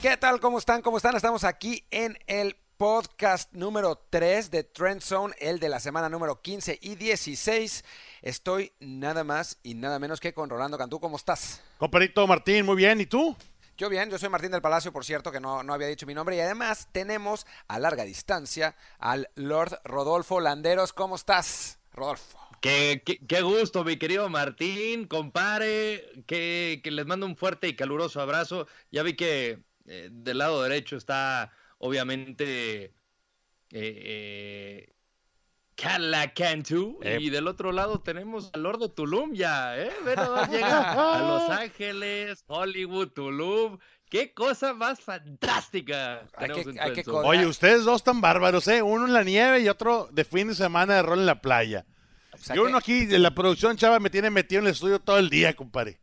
¿Qué tal? ¿Cómo están? ¿Cómo están? Estamos aquí en el podcast número 3 de Trend Zone, el de la semana número 15 y 16. Estoy nada más y nada menos que con Rolando Cantú. ¿Cómo estás? Comparito Martín, muy bien. ¿Y tú? Yo bien, yo soy Martín del Palacio, por cierto, que no, no había dicho mi nombre. Y además tenemos a larga distancia al Lord Rodolfo Landeros. ¿Cómo estás, Rodolfo? Qué, qué, gusto, mi querido Martín, compare, que, que, les mando un fuerte y caluroso abrazo. Ya vi que eh, del lado derecho está obviamente eh, eh, Cantu y del otro lado tenemos al Lord de Tulum ya, ¿eh? llega a Los Ángeles, Hollywood, Tulum. ¡Qué cosa más fantástica! Oye, ustedes dos tan bárbaros, ¿eh? Uno en la nieve y otro de fin de semana de rol en la playa. Yo uno aquí de la producción, chava, me tiene metido en el estudio todo el día, compadre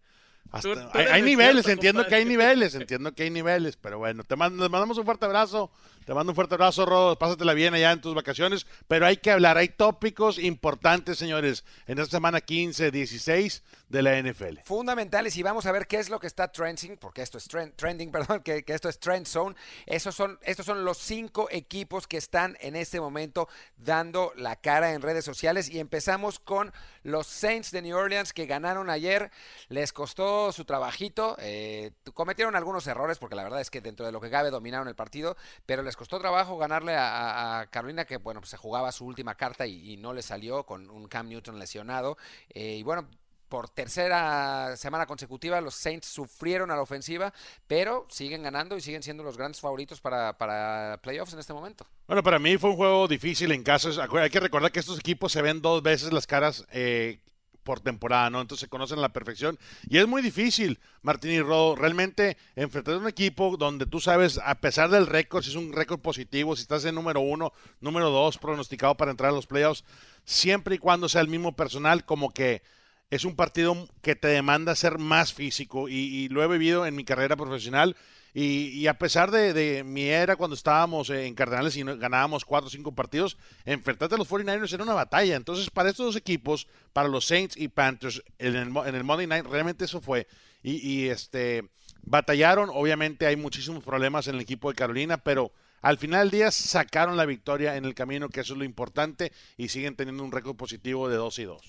hay, niveles, entiendo que hay niveles, entiendo que hay niveles, pero bueno, te mandamos un fuerte abrazo, te mando un fuerte abrazo, Rod, pásatela bien allá en tus vacaciones, pero hay que hablar, hay tópicos importantes, señores, en esta semana 15, 16 de la NFL. Fundamentales y vamos a ver qué es lo que está trending, porque esto es trending, perdón, que, esto es trend zone. Esos son, estos son los cinco equipos que están en este momento dando la cara en redes sociales. Y empezamos con los Saints de New Orleans que ganaron ayer, les costó su trabajito, eh, cometieron algunos errores porque la verdad es que dentro de lo que cabe dominaron el partido, pero les costó trabajo ganarle a, Carolina que bueno, pues se jugaba su última carta y, no le salió con un Cam Newton lesionado eh, y bueno, por tercera semana consecutiva los Saints sufrieron a la ofensiva, pero siguen ganando y siguen siendo los grandes favoritos para, playoffs en este momento. Bueno, para mí fue un juego difícil en casa. Hay que recordar que estos equipos se ven dos veces las caras eh, por temporada, ¿no? Entonces se conocen a la perfección. Y es muy difícil, Martín y Rodo, realmente enfrentar a un equipo donde tú sabes, a pesar del récord, si es un récord positivo, si estás en número uno, número dos, pronosticado para entrar a los playoffs, siempre y cuando sea el mismo personal, como que es un partido que te demanda ser más físico y, lo he vivido en mi carrera profesional y, a pesar de, mi era cuando estábamos en Cardenales y ganábamos cuatro o cinco partidos, enfrentarte a los 49ers era una batalla. Entonces, para estos dos equipos, para los Saints y Panthers, en el, en el Monday Night, realmente eso fue. Y, este batallaron, obviamente hay muchísimos problemas en el equipo de Carolina, pero al final del día sacaron la victoria en el camino, que eso es lo importante, y siguen teniendo un récord positivo de 2 y 2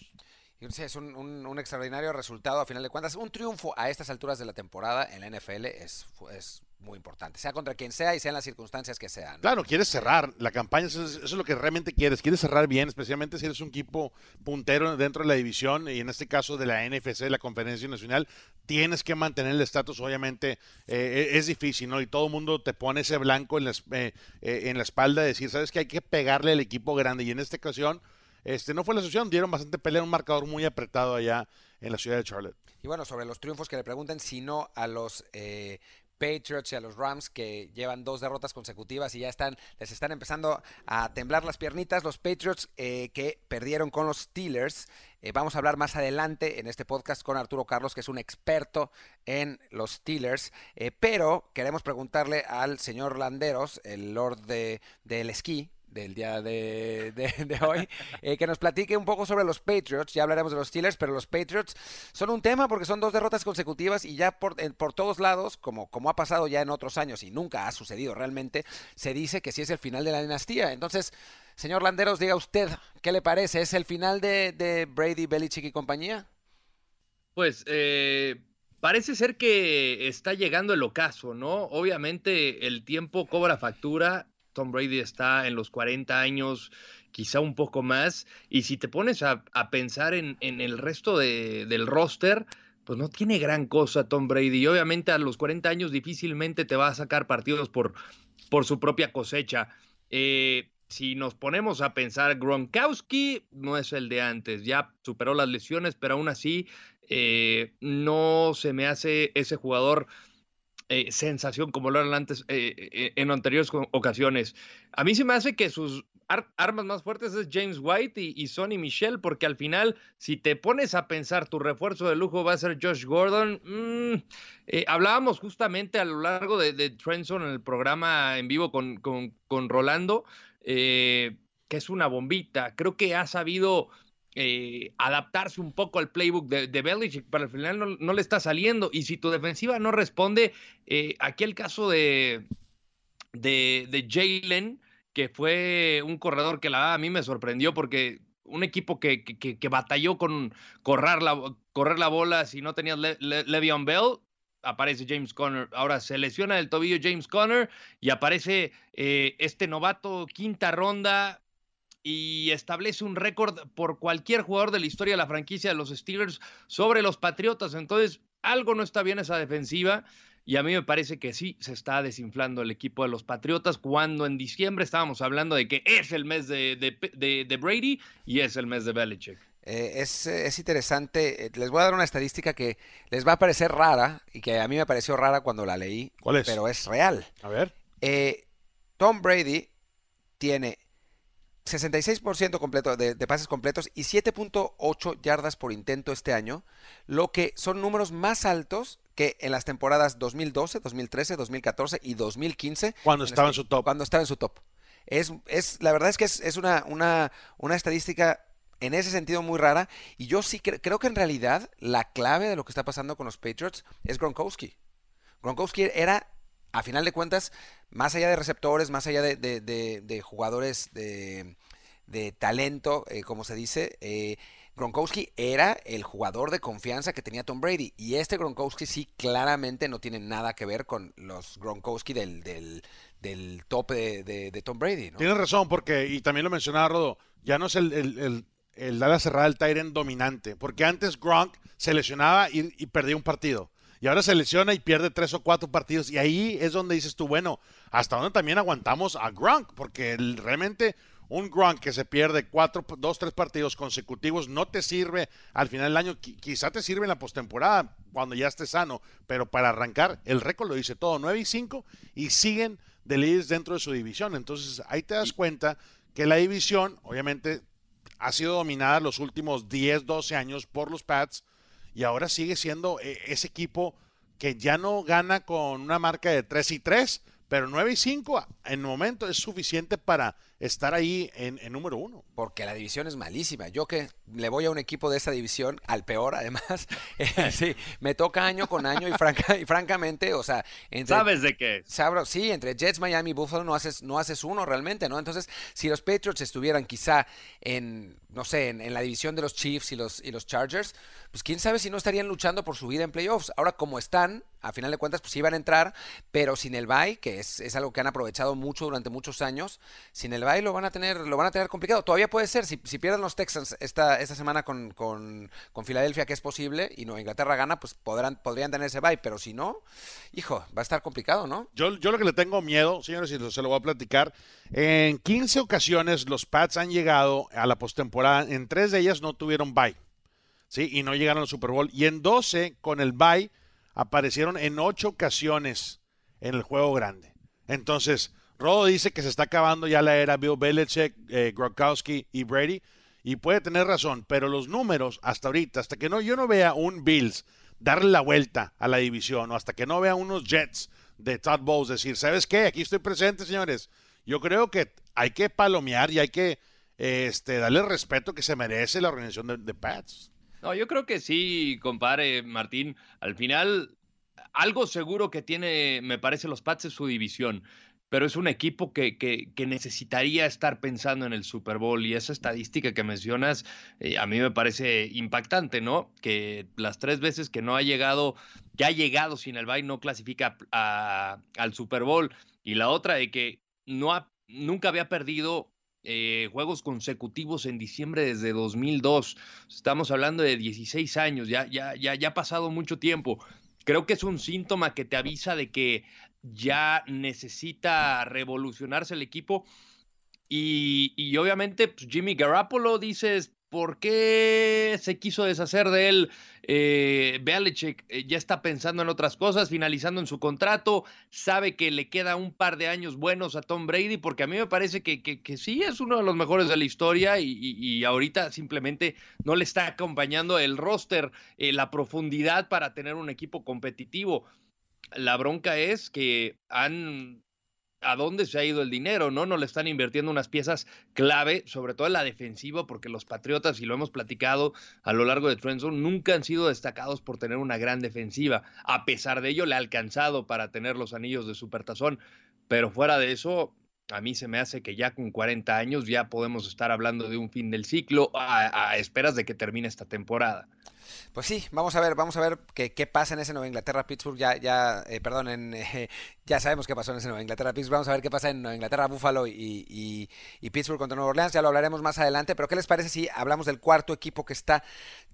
es un, extraordinario resultado a final de cuentas. Un triunfo a estas alturas de la temporada en la NFL es, es muy importante, sea contra quien sea y sean las circunstancias que sean. Claro, quieres cerrar la campaña, eso es, lo que realmente quieres, quieres cerrar bien, especialmente si eres un equipo puntero dentro de la división y en este caso de la NFC, la Conferencia Nacional, tienes que mantener el estatus, obviamente eh, es difícil, ¿no? Y todo el mundo te pone ese blanco en la, eh, eh, en la espalda de decir, sabes que hay que pegarle al equipo grande y en esta ocasión este, no fue la solución, dieron bastante pelea, un marcador muy apretado allá en la ciudad de Charlotte. Y bueno, sobre los triunfos que le pregunten, si no a los eh, Patriots y a los Rams que llevan dos derrotas consecutivas y ya están, les están empezando a temblar las piernitas. Los Patriots eh, que perdieron con los Steelers. Eh, vamos a hablar más adelante en este podcast con Arturo Carlos, que es un experto en los Steelers. pero queremos preguntarle al señor Landeros, el Lord de, del esquí, del día de, hoy, eh, que nos platique un poco sobre los Patriots. Ya hablaremos de los Steelers, pero los Patriots son un tema porque son dos derrotas consecutivas y ya por, por todos lados, como, como ha pasado ya en otros años y nunca ha sucedido realmente, se dice que sí es el final de la dinastía. Entonces, señor Landeros, diga usted, ¿qué le parece? ¿Es el final de, de Brady, Belichick y compañía? Pues eh, parece ser que está llegando el ocaso, ¿no? Obviamente el tiempo cobra factura Tom Brady está en los 40 años, quizá un poco más, y si te pones a, pensar en, el resto del roster, pues no tiene gran cosa Tom Brady. Y obviamente a los 40 años difícilmente te va a sacar partidos por, por su propia cosecha. Eh, si nos ponemos a pensar, Gronkowski no es el de antes, ya superó las lesiones, pero aún así eh, no se me hace ese jugador eh, sensación como lo eran antes eh, eh, en anteriores ocasiones. A mí se me hace que sus armas más fuertes es James White y, Sonny Michel, porque al final, si te pones a pensar tu refuerzo de lujo va a ser Josh Gordon, mm, hablábamos justamente a lo largo de, de Trenson en el programa en vivo con, con, con Rolando, que es una bombita. Creo que ha sabido eh, adaptarse un poco al playbook de, de Belichick, pero al final no, le está saliendo. Y si tu defensiva no responde, eh, aquí el caso de, de, Jalen, que fue un corredor que la, a mí me sorprendió porque un equipo que, que, batalló con correr la, correr la bola si no tenías Le, Bell, aparece James Conner. Ahora se lesiona el tobillo James Conner y aparece eh, este novato quinta ronda y establece un récord por cualquier jugador de la historia de la franquicia de los Steelers sobre los Patriotas. Entonces, algo no está bien esa defensiva. Y a mí me parece que sí se está desinflando el equipo de los Patriotas cuando en diciembre estábamos hablando de que es el mes de, de, Brady y es el mes de Belichick. Eh, es, es, interesante. Eh, les voy a dar una estadística que les va a parecer rara y que a mí me pareció rara cuando la leí. ¿Cuál es? Pero es real. A ver. Eh, Tom Brady tiene 66% completo de, pases completos y 7.8 yardas por intento este año, lo que son números más altos que en las temporadas 2012, 2013, 2014 y 2015. Cuando estaba en su top. Cuando estaba en su top. Es, es, la verdad es que es, una, una, una, estadística en ese sentido muy rara y yo sí creo que en realidad la clave de lo que está pasando con los Patriots es Gronkowski. Gronkowski era a final de cuentas, más allá de receptores, más allá de, jugadores de, talento, eh, como se dice, eh, Gronkowski era el jugador de confianza que tenía Tom Brady. Y este Gronkowski sí claramente no tiene nada que ver con los Gronkowski del, del, del tope de, Tom Brady. ¿no? Tienes razón, porque, y también lo mencionaba Rodo, ya no es el, el, el, ala cerrada, el Tyrant dominante. Porque antes Gronk se lesionaba y, y perdía un partido. Y ahora se lesiona y pierde tres o cuatro partidos. Y ahí es donde dices tú, bueno, ¿hasta dónde también aguantamos a Gronk? Porque realmente un Gronk que se pierde cuatro, dos, tres partidos consecutivos no te sirve al final del año. quizá te sirve en la postemporada cuando ya estés sano. Pero para arrancar, el récord lo dice todo, 9 y 5 y siguen de líderes dentro de su división. Entonces ahí te das cuenta que la división, obviamente, ha sido dominada los últimos 10, 12 años por los Pats y ahora sigue siendo eh, ese equipo que ya no gana con una marca de 3 y 3, pero 9 y 5 en el momento es suficiente para estar ahí en, número uno. Porque la división es malísima. Yo que le voy a un equipo de esa división, al peor además, eh, sí, me toca año con año y, franca, y francamente, o sea... ¿Sabes de qué? Sabro, sí, entre Jets, Miami y Buffalo no haces, no haces uno realmente, ¿no? Entonces, si los Patriots estuvieran quizá en, no sé, en, la división de los Chiefs y los, y los Chargers, pues quién sabe si no estarían luchando por su vida en playoffs. Ahora, como están, a final de cuentas, pues iban a entrar, pero sin el bye, que es, es algo que han aprovechado mucho durante muchos años, sin el bye lo van a tener, lo van a tener complicado. Todavía puede ser, si, si pierden los Texans esta, esta semana con, con, con, Filadelfia, que es posible, y no Inglaterra gana, pues podrán, podrían tener ese bye, pero si no, hijo, va a estar complicado, ¿no? Yo, yo lo que le tengo miedo, señores, y se lo voy a platicar, en 15 ocasiones los Pats han llegado a la postemporada, en tres de ellas no tuvieron bye. ¿sí? Y no llegaron al Super Bowl. Y en 12, con el bye, aparecieron en ocho ocasiones en el juego grande. Entonces, Rodo dice que se está acabando ya la era Bill Belichick, eh, Gronkowski y Brady. Y puede tener razón, pero los números hasta ahorita, hasta que no, yo no vea un Bills darle la vuelta a la división, o hasta que no vea unos Jets de Todd Bowles decir, ¿sabes qué? Aquí estoy presente, señores. Yo creo que hay que palomear y hay que este, darle el respeto que se merece la organización de, de Pats. No, yo creo que sí, compadre Martín. Al final, algo seguro que tiene, me parece, los Pats es su división. Pero es un equipo que, que, necesitaría estar pensando en el Super Bowl y esa estadística que mencionas eh, a mí me parece impactante, ¿no? Que las tres veces que no ha llegado, ya ha llegado sin el bye, no clasifica al Super Bowl. Y la otra de que no ha, nunca había perdido eh, juegos consecutivos en diciembre desde 2002. Estamos hablando de 16 años, ya, ya, ya, ya ha pasado mucho tiempo. Creo que es un síntoma que te avisa de que ya necesita revolucionarse el equipo. Y, y obviamente pues, Jimmy Garoppolo dices, ¿Por qué se quiso deshacer de él? Eh, eh, ya está pensando en otras cosas, finalizando en su contrato, sabe que le queda un par de años buenos a Tom Brady, porque a mí me parece que, que, sí es uno de los mejores de la historia y, ahorita simplemente no le está acompañando el roster, eh, la profundidad para tener un equipo competitivo. La bronca es que han a dónde se ha ido el dinero, ¿no? No le están invirtiendo unas piezas clave, sobre todo en la defensiva, porque los Patriotas, y lo hemos platicado a lo largo de Trenton, nunca han sido destacados por tener una gran defensiva. A pesar de ello, le ha alcanzado para tener los anillos de supertazón. Pero fuera de eso, a mí se me hace que ya con 40 años ya podemos estar hablando de un fin del ciclo a, esperas de que termine esta temporada. Pues sí, vamos a ver, vamos a ver qué, pasa en ese Nueva Inglaterra Pittsburgh. Ya, ya, eh, perdón, en, ya sabemos qué pasó en ese Nueva Inglaterra Pittsburgh. Vamos a ver qué pasa en Nueva Inglaterra Buffalo y, y, Pittsburgh contra Nueva Orleans. Ya lo hablaremos más adelante. Pero ¿qué les parece si hablamos del cuarto equipo que está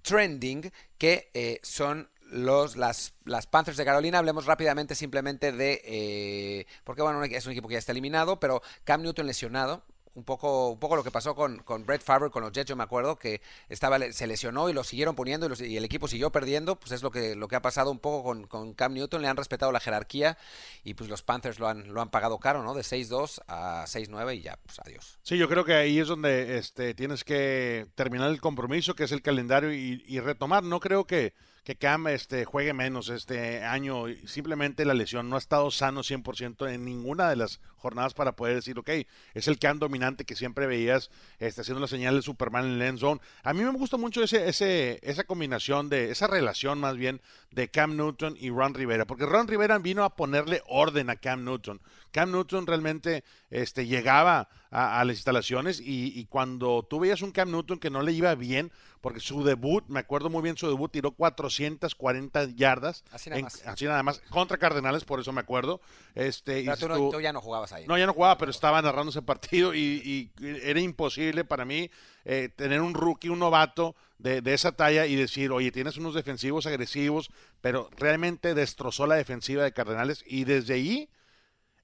trending, que eh, son los, las, las Panthers de Carolina. Hablemos rápidamente simplemente de... Eh, porque bueno, es un equipo que ya está eliminado, pero Cam Newton lesionado. Un poco, un poco lo que pasó con, con Brett Favre, con los Jets, yo me acuerdo que estaba, se lesionó y lo siguieron poniendo y, el equipo siguió perdiendo, pues es lo que, lo que ha pasado un poco con, con, Cam Newton, le han respetado la jerarquía y pues los Panthers lo han, lo han pagado caro, ¿no? De 6-2 a 6-9 y ya, pues adiós. Sí, yo creo que ahí es donde este, tienes que terminar el compromiso, que es el calendario y, y retomar. No creo que que Cam este, juegue menos este año. Simplemente la lesión no ha estado sano 100% en ninguna de las jornadas para poder decir, ok, es el Cam dominante que siempre veías este, haciendo la señal de Superman en el end zone. A mí me gusta mucho ese, ese, esa combinación, de esa relación más bien de Cam Newton y Ron Rivera, porque Ron Rivera vino a ponerle orden a Cam Newton. Cam Newton realmente este, llegaba a, las instalaciones y, y, cuando tú veías un Cam Newton que no le iba bien, porque su debut, me acuerdo muy bien su debut, tiró 440 yardas. Así nada más. así nada más, contra Cardenales, por eso me acuerdo. Este, pero tú, ya no jugabas ahí. No, ya no jugaba, pero estaba narrando ese partido y, era imposible para mí eh, tener un rookie, un novato de, de, esa talla y decir, oye, tienes unos defensivos agresivos, pero realmente destrozó la defensiva de Cardenales y desde ahí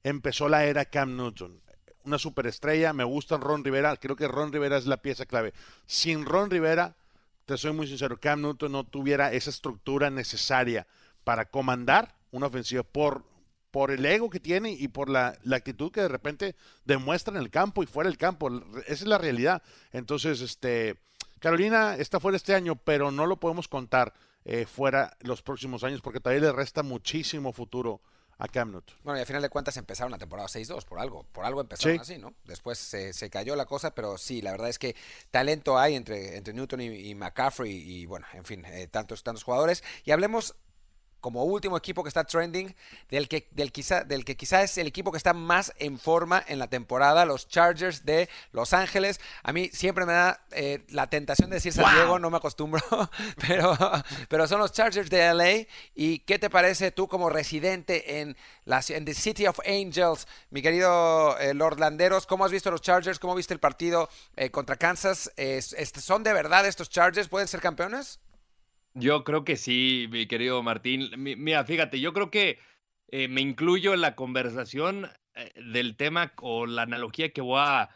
empezó la era Cam Newton. Una superestrella, me gusta Ron Rivera, creo que Ron Rivera es la pieza clave. Sin Ron Rivera, te soy muy sincero, Cam Newton no tuviera esa estructura necesaria para comandar una ofensiva por, por el ego que tiene y por la, actitud que de repente demuestra en el campo y fuera del campo. Esa es la realidad. Entonces, este, Carolina está fuera este año, pero no lo podemos contar eh, fuera los próximos años porque todavía le resta muchísimo futuro a Cam Newton. Bueno, y al final de cuentas empezaron la temporada 6-2 por algo, por algo empezaron así, ¿no? Después se, se, cayó la cosa, pero sí, la verdad es que talento hay entre, entre Newton y, McCaffrey y, bueno, en fin, eh, tantos, tantos jugadores. Y hablemos como último equipo que está trending, del que, del, quizá, del que quizá es el equipo que está más en forma en la temporada, los Chargers de Los Ángeles. A mí siempre me da eh, la tentación de decir San Diego, no me acostumbro, pero, pero son los Chargers de LA. ¿Y qué te parece tú como residente en, la, en The City of Angels, mi querido eh, Lord Landeros? ¿Cómo has visto los Chargers? ¿Cómo viste el partido eh, contra Kansas? ¿Son de verdad estos Chargers? ¿Pueden ser campeones? Yo creo que sí, mi querido Martín. Mira, fíjate, yo creo que eh, me incluyo en la conversación eh, del tema o la analogía que voy a,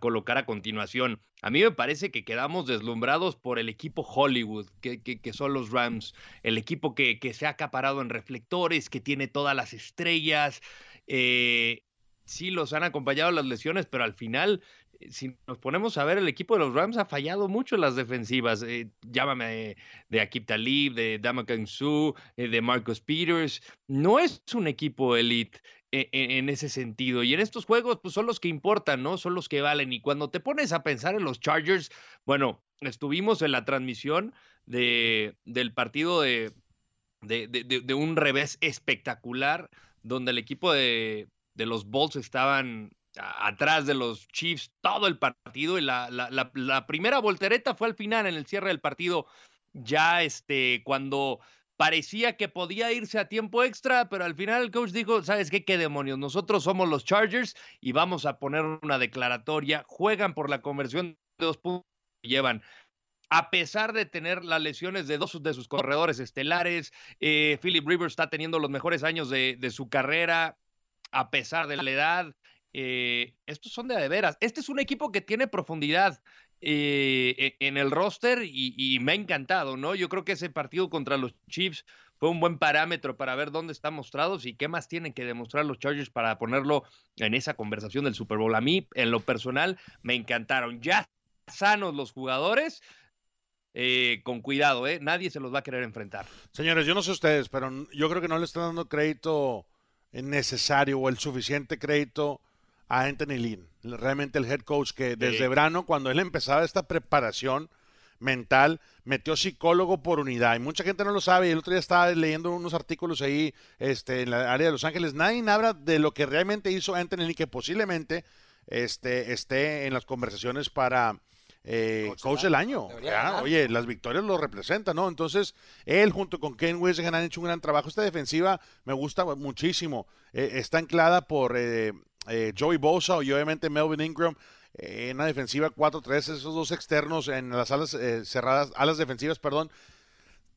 colocar a continuación. A mí me parece que quedamos deslumbrados por el equipo Hollywood, que, que, son los Rams, el equipo que, que, se ha acaparado en reflectores, que tiene todas las estrellas. Eh, sí, los han acompañado las lesiones, pero al final si nos ponemos a ver, el equipo de los Rams ha fallado mucho en las defensivas. Eh, llámame de Akip Talib, de Damakan Su, eh, de Marcus Peters. No es un equipo elite en, ese sentido. Y en estos juegos, pues son los que importan, ¿no? Son los que valen. Y cuando te pones a pensar en los Chargers, bueno, estuvimos en la transmisión de, del partido de, de, de un revés espectacular, donde el equipo de, de los Bulls estaban atrás de los Chiefs todo el partido y la, la, primera voltereta fue al final en el cierre del partido, ya este, cuando parecía que podía irse a tiempo extra, pero al final el coach dijo, ¿sabes qué? ¿Qué demonios? Nosotros somos los Chargers y vamos a poner una declaratoria, juegan por la conversión de dos puntos y llevan a pesar de tener las lesiones de dos de sus corredores estelares, eh, Philip Rivers está teniendo los mejores años de, de, su carrera, a pesar de la edad. Eh, estos son de, de veras. Este es un equipo que tiene profundidad eh, e, en el roster y, me ha encantado, ¿no? Yo creo que ese partido contra los Chiefs fue un buen parámetro para ver dónde están mostrados y qué más tienen que demostrar los Chargers para ponerlo en esa conversación del Super Bowl. A mí, en lo personal, me encantaron. Ya sanos los jugadores. Eh, con cuidado, ¿eh? Nadie se los va a querer enfrentar. Señores, yo no sé ustedes, pero yo creo que no le están dando crédito necesario o el suficiente crédito a Anthony Lynn, realmente el head coach que desde verano, cuando él empezaba esta preparación mental, metió psicólogo por unidad. Y mucha gente no lo sabe. El otro día estaba leyendo unos artículos ahí este, en la área de Los Ángeles. Nadie habla de lo que realmente hizo Anthony Lynn, que posiblemente este, esté en las conversaciones para eh, coach, del año. oye, las victorias lo representan, ¿no? Entonces, él junto con Ken Wilson han hecho un gran trabajo. Esta defensiva me gusta muchísimo. Eh, está anclada por eh, Joey Bosa y obviamente Melvin Ingram. en una defensiva 4-3, esos dos externos en las alas cerradas, alas defensivas, perdón,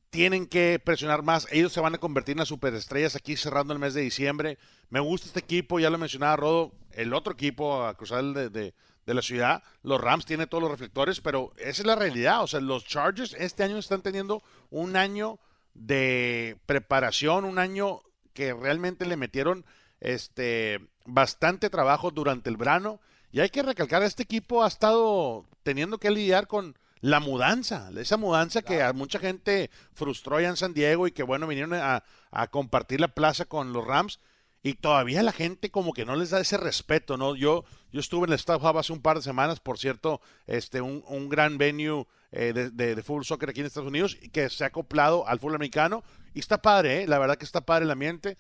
tienen que presionar más. Ellos se van a convertir en las superestrellas aquí cerrando el mes de diciembre. Me gusta este equipo, ya lo mencionaba Rodo, el otro equipo a cruzar el de de la ciudad. Los Rams tienen todos los reflectores, pero esa es la realidad. O sea, los Chargers este año están teniendo un año de preparación, un año que realmente le metieron este bastante trabajo durante el verano. Y hay que recalcar, este equipo ha estado teniendo que lidiar con la mudanza, esa mudanza que a mucha gente frustró allá en San Diego y que bueno, vinieron a, a compartir la plaza con los Rams y todavía la gente como que no les da ese respeto, ¿no? Yo, yo estuve en el Staff Hub hace un par de semanas, por cierto, este, un, un gran venue eh, de, de, fútbol soccer aquí en Estados Unidos que se ha acoplado al fútbol americano y está padre, ¿eh? la verdad que está padre el ambiente,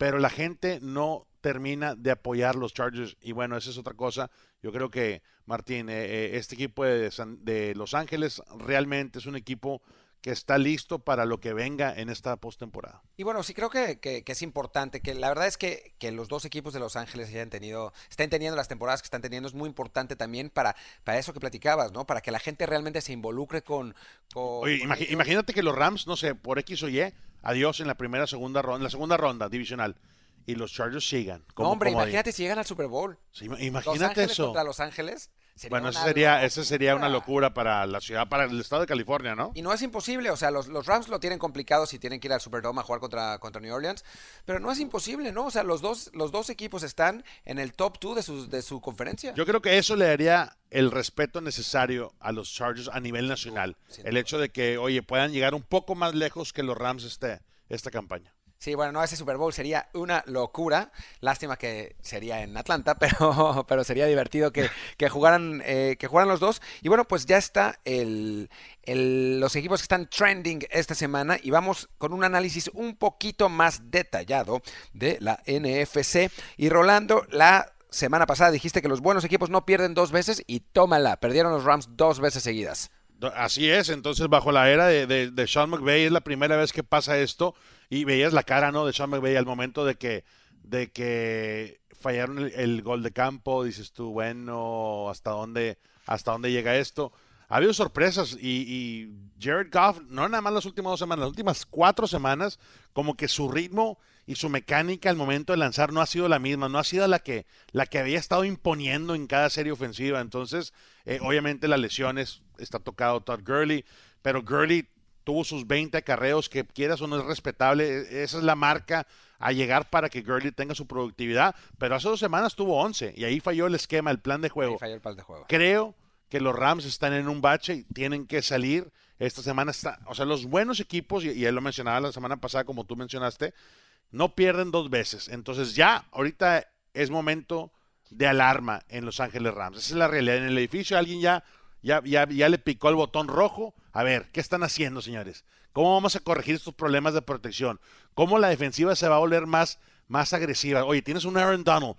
pero la gente no termina de apoyar los Chargers y bueno, esa es otra cosa. Yo creo que, Martín, eh, eh, este equipo de, de Los Ángeles realmente es un equipo que está listo para lo que venga en esta postemporada. Y bueno, sí creo que, es importante, que la verdad es que, que, los dos equipos de Los Ángeles hayan tenido, estén teniendo las temporadas que están teniendo, es muy importante también para, para eso que platicabas, ¿no? Para que la gente realmente se involucre con... Oye, imagínate que los Rams, no sé, por X o Y, adiós en la primera, segunda ronda, en la segunda ronda divisional y los Chargers sigan. no, hombre, imagínate si llegan al Super Bowl. imagínate los eso. Contra Los Ángeles bueno, eso sería, esa sería una locura para la ciudad, para el estado de California, ¿no? Y no es imposible, o sea, los, los Rams lo tienen complicado si tienen que ir al Superdome a jugar contra, contra New Orleans, pero no es imposible, ¿no? O sea, los dos, los dos equipos están en el top 2 de su, de su conferencia. Yo creo que eso le daría el respeto necesario a los Chargers a nivel nacional. el hecho de que, oye, puedan llegar un poco más lejos que los Rams este, esta campaña. Sí, bueno, no, ese Super Bowl sería una locura. Lástima que sería en Atlanta, pero, pero sería divertido que, que jugaran, eh, que jugaran los dos. Y bueno, pues ya está el, los equipos que están trending esta semana y vamos con un análisis un poquito más detallado de la NFC. Y Rolando, la semana pasada dijiste que los buenos equipos no pierden dos veces y tómala, perdieron los Rams dos veces seguidas. Así es, entonces bajo la era de, de, Sean McVay es la primera vez que pasa esto y veías la cara no de Sean McVay al momento de que, de que fallaron el, gol de campo, dices tú, bueno, ¿hasta dónde, hasta dónde llega esto? Ha habido sorpresas y, Jared Goff, no nada más las últimas dos semanas, las últimas cuatro semanas, como que su ritmo y su mecánica al momento de lanzar no ha sido la misma, no ha sido la que, la que había estado imponiendo en cada serie ofensiva. Entonces, eh, obviamente las lesiones, está tocado Todd Gurley, pero Gurley tuvo sus 20 acarreos, que quieras o no es respetable, e, esa es la marca a llegar para que Gurley tenga su productividad, pero hace dos semanas tuvo 11 y ahí falló el esquema, el plan de juego. falló el plan de juego. Creo que los Rams están en un bache y tienen que salir. Esta semana está, o sea, los buenos equipos, y, y él lo mencionaba la semana pasada, como tú mencionaste, no pierden dos veces. Entonces ya ahorita es momento de alarma en Los Ángeles Rams. Esa es la realidad. En el edificio alguien ya, ya, ya, ya le picó el botón rojo. A ver, ¿qué están haciendo, señores? ¿Cómo vamos a corregir estos problemas de protección? ¿Cómo la defensiva se va a volver más, más agresiva? Oye, tienes un Aaron Donald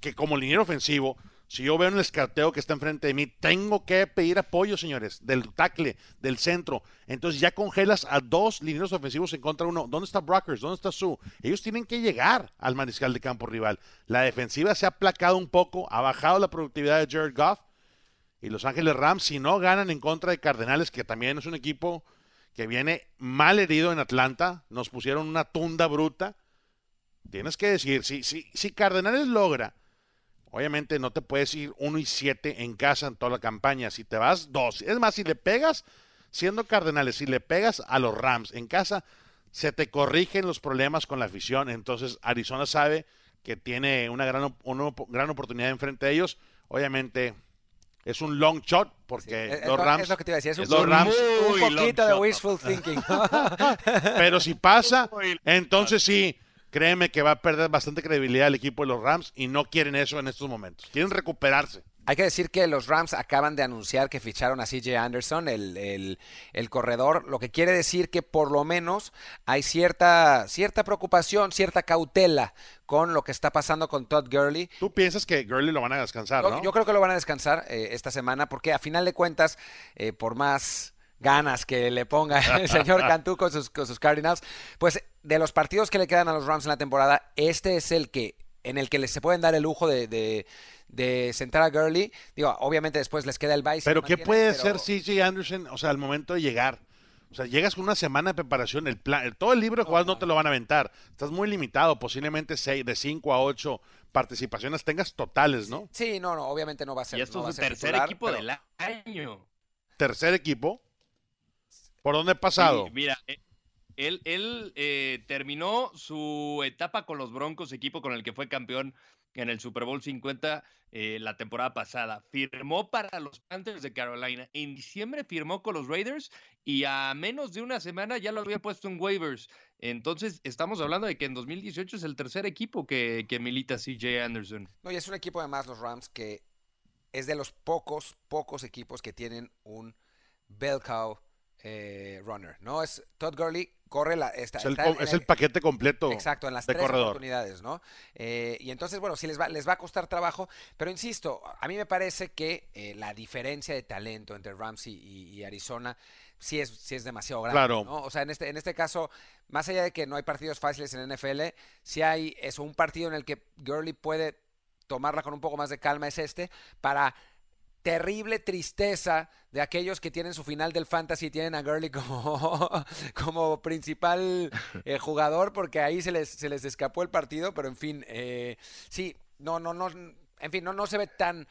que como liniero ofensivo si yo veo en el escarteo que está enfrente de mí, tengo que pedir apoyo, señores, del tackle, del centro. Entonces ya congelas a dos lineros ofensivos en contra de uno. ¿Dónde está Brockers? ¿Dónde está Sue? Ellos tienen que llegar al mariscal de campo rival. La defensiva se ha aplacado un poco, ha bajado la productividad de Jared Goff. Y Los Ángeles Rams, si no ganan en contra de Cardenales, que también es un equipo que viene mal herido en Atlanta, nos pusieron una tunda bruta. Tienes que decir, si, si, si Cardenales logra Obviamente no te puedes ir 1 y 7 en casa en toda la campaña. Si te vas 2. Es más, si le pegas, siendo Cardenales, si le pegas a los Rams en casa, se te corrigen los problemas con la afición. Entonces Arizona sabe que tiene una gran, una gran oportunidad enfrente de ellos. Obviamente es un long shot porque los Rams es lo que te iba a decir, es un, Rams, un poquito de wishful thinking. Pero si pasa, entonces sí, créeme que va a perder bastante credibilidad el equipo de los Rams y no quieren eso en estos momentos. Quieren recuperarse. Hay que decir que los Rams acaban de anunciar que ficharon a CJ Anderson, el, el, corredor, lo que quiere decir que por lo menos hay cierta, cierta preocupación, cierta cautela con lo que está pasando con Todd Gurley. ¿Tú piensas que Gurley lo van a descansar, no? Yo, creo que lo van a descansar eh, esta semana porque a final de cuentas, eh, por más ganas que le ponga el señor Cantú con sus, con sus Cardinals, pues de los partidos que le quedan a los Rams en la temporada, este es el que en el que les se pueden dar el lujo de, de, sentar a Gurley. Digo, obviamente después les queda el vice. Pero ¿qué puede hacer CJ Anderson, o sea, al momento de llegar? O sea, llegas con una semana de preparación, el plan, todo el libro de jugadas no te lo van a aventar. Estás muy limitado, posiblemente seis, de 5 a 8 participaciones tengas totales, ¿no? Sí, no, no, obviamente no va a ser. Y esto es su tercer equipo del año. ¿Tercer equipo? ¿Por dónde ha pasado? mira, eh, él, él eh, terminó su etapa con los Broncos, equipo con el que fue campeón en el Super Bowl 50 eh, la temporada pasada. Firmó para los Panthers de Carolina. En diciembre firmó con los Raiders y a menos de una semana ya lo había puesto en waivers. Entonces, estamos hablando de que en 2018 es el tercer equipo que, que milita CJ Anderson. No, y es un equipo además, los Rams, que es de los pocos, pocos equipos que tienen un bell cow eh, runner, ¿no? Es Todd Gurley corre la... es, el, paquete completo Exacto, en las tres oportunidades, ¿no? Eh, y entonces, bueno, sí les va, les va a costar trabajo, pero insisto, a mí me parece que eh, la diferencia de talento entre Ramsey y, Arizona sí es, sí es demasiado grande. Claro. ¿no? O sea, en este, en este caso, más allá de que no hay partidos fáciles en NFL, si hay eso, un partido en el que Gurley puede tomarla con un poco más de calma, es este, para terrible tristeza de aquellos que tienen su final del fantasy y tienen a Gurley como, como principal eh, jugador, porque ahí se les, se les escapó el partido, pero en fin, eh, sí, no, no, no, en fin, no, no se ve tan,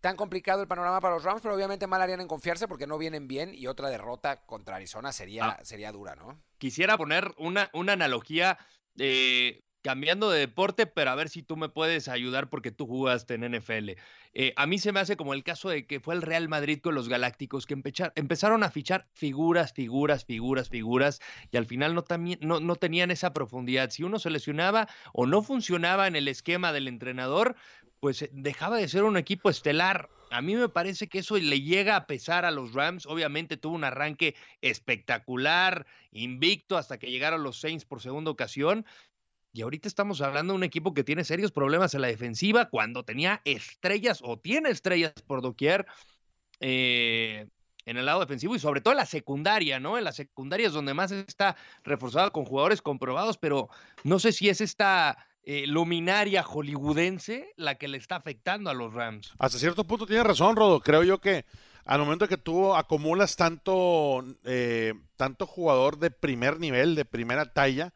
tan complicado el panorama para los Rams, pero obviamente mal harían en confiarse porque no vienen bien y otra derrota contra Arizona sería, ah. sería dura, ¿no? Quisiera poner una, una analogía. Eh, cambiando de deporte, pero a ver si tú me puedes ayudar porque tú jugaste en NFL. Eh, a mí se me hace como el caso de que fue el Real Madrid con los Galácticos, que empezaron a fichar figuras, figuras, figuras, figuras, y al final no, no, no tenían esa profundidad. Si uno se lesionaba o no funcionaba en el esquema del entrenador, pues eh, dejaba de ser un equipo estelar. A mí me parece que eso le llega a pesar a los Rams. Obviamente tuvo un arranque espectacular, invicto hasta que llegaron los Saints por segunda ocasión, y ahorita estamos hablando de un equipo que tiene serios problemas en la defensiva cuando tenía estrellas o tiene estrellas por doquier eh, en el lado defensivo y sobre todo en la secundaria, ¿no? En la secundaria es donde más está reforzado con jugadores comprobados, pero no sé si es esta eh, luminaria hollywoodense la que le está afectando a los Rams. Hasta cierto punto tiene razón, Rodo. Creo yo que al momento que tú acumulas tanto, eh, tanto jugador de primer nivel, de primera talla,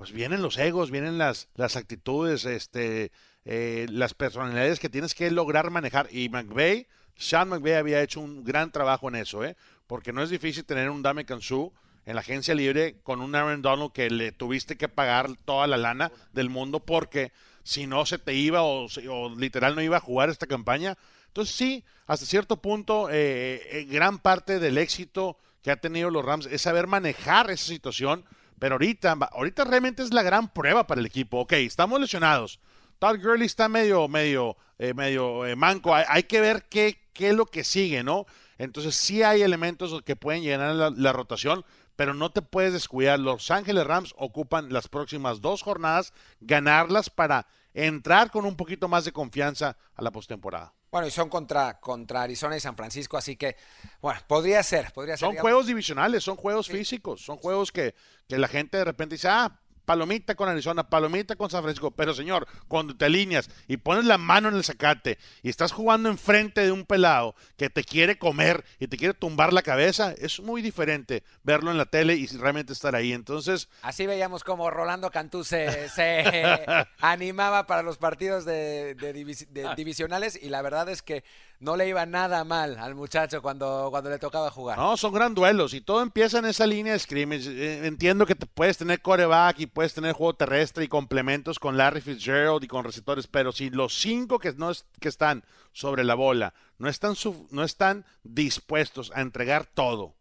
pues vienen los egos, vienen las, las actitudes, este, eh, las personalidades que tienes que lograr manejar. Y McVeigh, Sean McVeigh había hecho un gran trabajo en eso, ¿eh? porque no es difícil tener un Dame Kansu en la agencia libre con un Aaron Donald que le tuviste que pagar toda la lana del mundo porque si no se te iba o, literal no iba a jugar esta campaña. Entonces sí, hasta cierto punto, eh, eh, gran parte del éxito que ha tenido los Rams es saber manejar esa situación pero ahorita, ahorita realmente es la gran prueba para el equipo. Ok, estamos lesionados. Todd Gurley está medio, medio, eh, medio eh, manco. Hay, que ver qué, qué es lo que sigue, ¿no? Entonces sí hay elementos que pueden llenar la, la, rotación, pero no te puedes descuidar. Los Ángeles Rams ocupan las próximas dos jornadas, ganarlas para entrar con un poquito más de confianza a la postemporada. Bueno, y son contra, contra Arizona y San Francisco, así que, bueno, podría ser, podría ser. Son juegos divisionales, son juegos físicos, son juegos que, que la gente de repente dice, ah, palomita con Arizona, palomita con San Francisco. Pero señor, cuando te alineas y pones la mano en el zacate y estás jugando enfrente de un pelado que te quiere comer y te quiere tumbar la cabeza, es muy diferente verlo en la tele y realmente estar ahí. Entonces. Así veíamos como Rolando Cantú se, animaba para los partidos de, de divisionales y la verdad es que no le iba nada mal al muchacho cuando, cuando le tocaba jugar. No, son gran duelos y todo empieza en esa línea de scrimmage. Eh, entiendo que te puedes tener coreback y puedes tener juego terrestre y complementos con Larry Fitzgerald y con receptores, pero si los cinco que, no que están sobre la bola no están, no están dispuestos a entregar todo,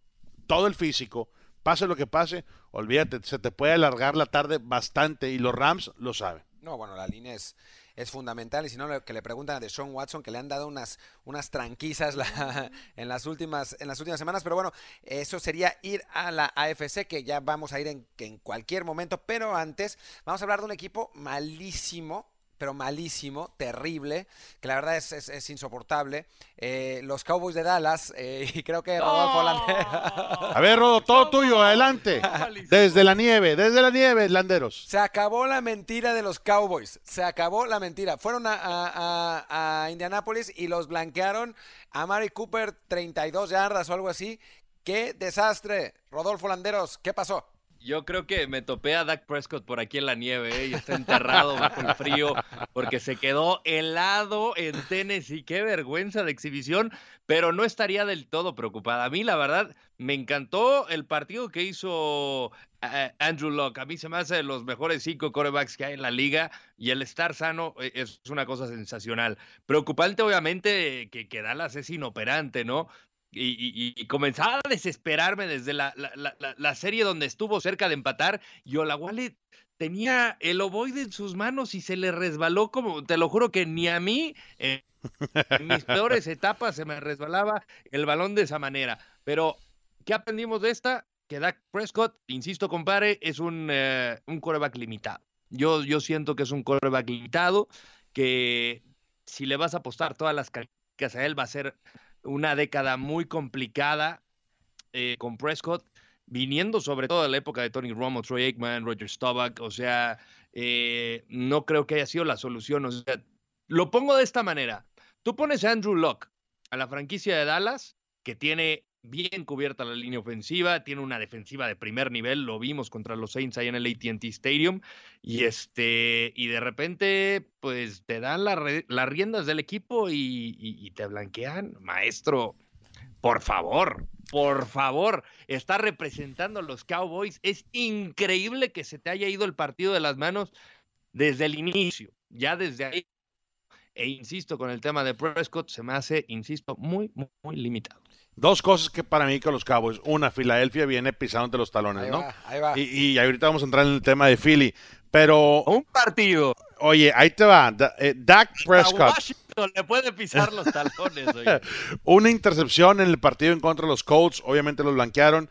todo el físico, pase lo que pase, olvídate, se te puede alargar la tarde bastante y los Rams lo saben. No, bueno, la línea es, es fundamental. Y si no, lo que le preguntan a Sean Watson, que le han dado unas, unas tranquizas la, en, las últimas, en las últimas semanas. Pero bueno, eso sería ir a la AFC, que ya vamos a ir en, en cualquier momento. Pero antes, vamos a hablar de un equipo malísimo pero malísimo, terrible, que la verdad es, es, insoportable. Eh, los Cowboys de Dallas, eh, y creo que Rodolfo A ver, Rodo, todo tuyo, adelante. Desde la nieve, desde la nieve, Landeros. Se acabó la mentira de los Cowboys, se acabó la mentira. Fueron a, a, a Indianápolis y los blanquearon a Mari Cooper 32 yardas o algo así. ¡Qué desastre! Rodolfo Landeros, ¿qué pasó? Yo creo que me topé a Dak Prescott por aquí en la nieve ¿eh? y está enterrado bajo el frío porque se quedó helado en Tennessee. Qué vergüenza de exhibición, pero no estaría del todo preocupada. A mí, la verdad, me encantó el partido que hizo eh, Andrew Locke. A mí se me hace de los mejores cinco corebacks que hay en la liga y el estar sano eh, es una cosa sensacional. Preocupante, obviamente, que, que Dallas es inoperante, ¿no? Y, comenzaba a desesperarme desde la, la, serie donde estuvo cerca de empatar y Olaguale tenía el ovoide en sus manos y se le resbaló como, te lo juro que ni a mí en mis peores etapas se me resbalaba el balón de esa manera. Pero, ¿qué aprendimos de esta? Que Dak Prescott, insisto, compadre, es un, eh, un coreback limitado. Yo, yo siento que es un coreback limitado, que si le vas a apostar todas las características a él va a ser una década muy complicada eh, con Prescott, viniendo sobre todo de la época de Tony Romo, Troy Aikman, Roger Staubach, o sea, eh, no creo que haya sido la solución. O sea, lo pongo de esta manera. Tú pones a Andrew Locke a la franquicia de Dallas, que tiene bien cubierta la línea ofensiva, tiene una defensiva de primer nivel, lo vimos contra los Saints ahí en el AT&T Stadium y este y de repente pues te dan las riendas del equipo y, te blanquean, maestro, por favor, por favor, está representando a los Cowboys, es increíble que se te haya ido el partido de las manos desde el inicio, ya desde ahí. E insisto con el tema de Prescott se me hace, insisto, muy, muy, muy limitado. Dos cosas que para mí con los Cowboys. Una, Filadelfia viene pisando los talones, ¿no? ahí va. Y, ahorita vamos a entrar en el tema de Philly. Pero. Un partido. Oye, ahí te va. Eh, Dak Prescott. Washington le puede pisar los talones. Oye. Una intercepción en el partido en contra de los Colts. Obviamente los blanquearon.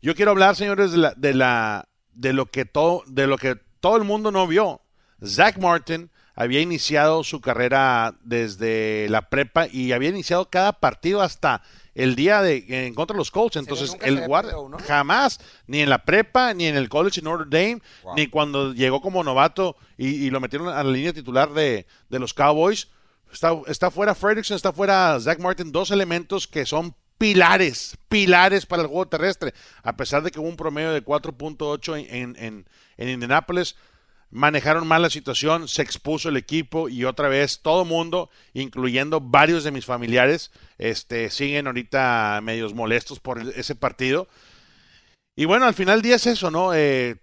Yo quiero hablar, señores, de la, de la, de lo que todo, de lo que todo el mundo no vio. Zach Martin había iniciado su carrera desde la prepa y había iniciado cada partido hasta el día de en contra de los Colts. Entonces, el guardia jamás, ni en la prepa, ni en el college en Notre Dame, ni cuando llegó como novato y, lo metieron a la línea titular de, los Cowboys. Está, está fuera Fredrickson, está fuera Zach Martin, dos elementos que son pilares, pilares para el juego terrestre. A pesar de que hubo un promedio de 4.8 en, en, en Indianapolis, manejaron mal la situación, se expuso el equipo y otra vez todo mundo, incluyendo varios de mis familiares, este, siguen ahorita medios molestos por ese partido. Y bueno, al final del eso, ¿no? Eh,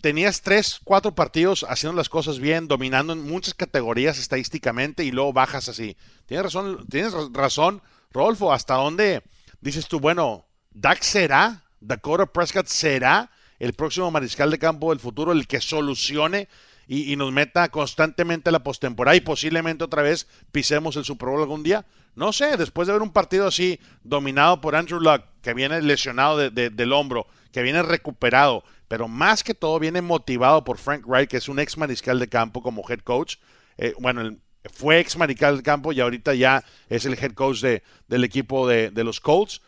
tenías tres, cuatro partidos haciendo las cosas bien, dominando en muchas categorías estadísticamente y luego bajas así. Tienes razón, tienes razón, Rodolfo, ¿hasta dónde dices tú, bueno, Dak será, Dakota Prescott será el próximo mariscal de campo del futuro, el que solucione y, nos meta constantemente a la postemporada y posiblemente otra vez pisemos el Super Bowl algún día. No sé, después de ver un partido así dominado por Andrew Luck, que viene lesionado del hombro, que viene recuperado, pero más que todo viene motivado por Frank Wright, que es un ex mariscal de campo como head coach. Eh, bueno, fue ex mariscal de campo y ahorita ya es el head coach de, del equipo de, los Colts.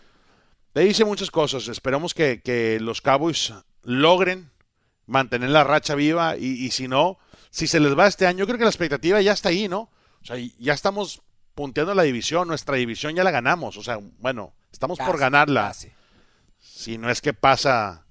Le dice muchas cosas. Esperamos que, que los Cowboys logren mantener la racha viva y, si no, si se les va este año, yo creo que la expectativa ya está ahí, ¿no? O sea, ya estamos punteando la división, nuestra división ya la ganamos, o sea, bueno, estamos por ganarla. Si no es que pasa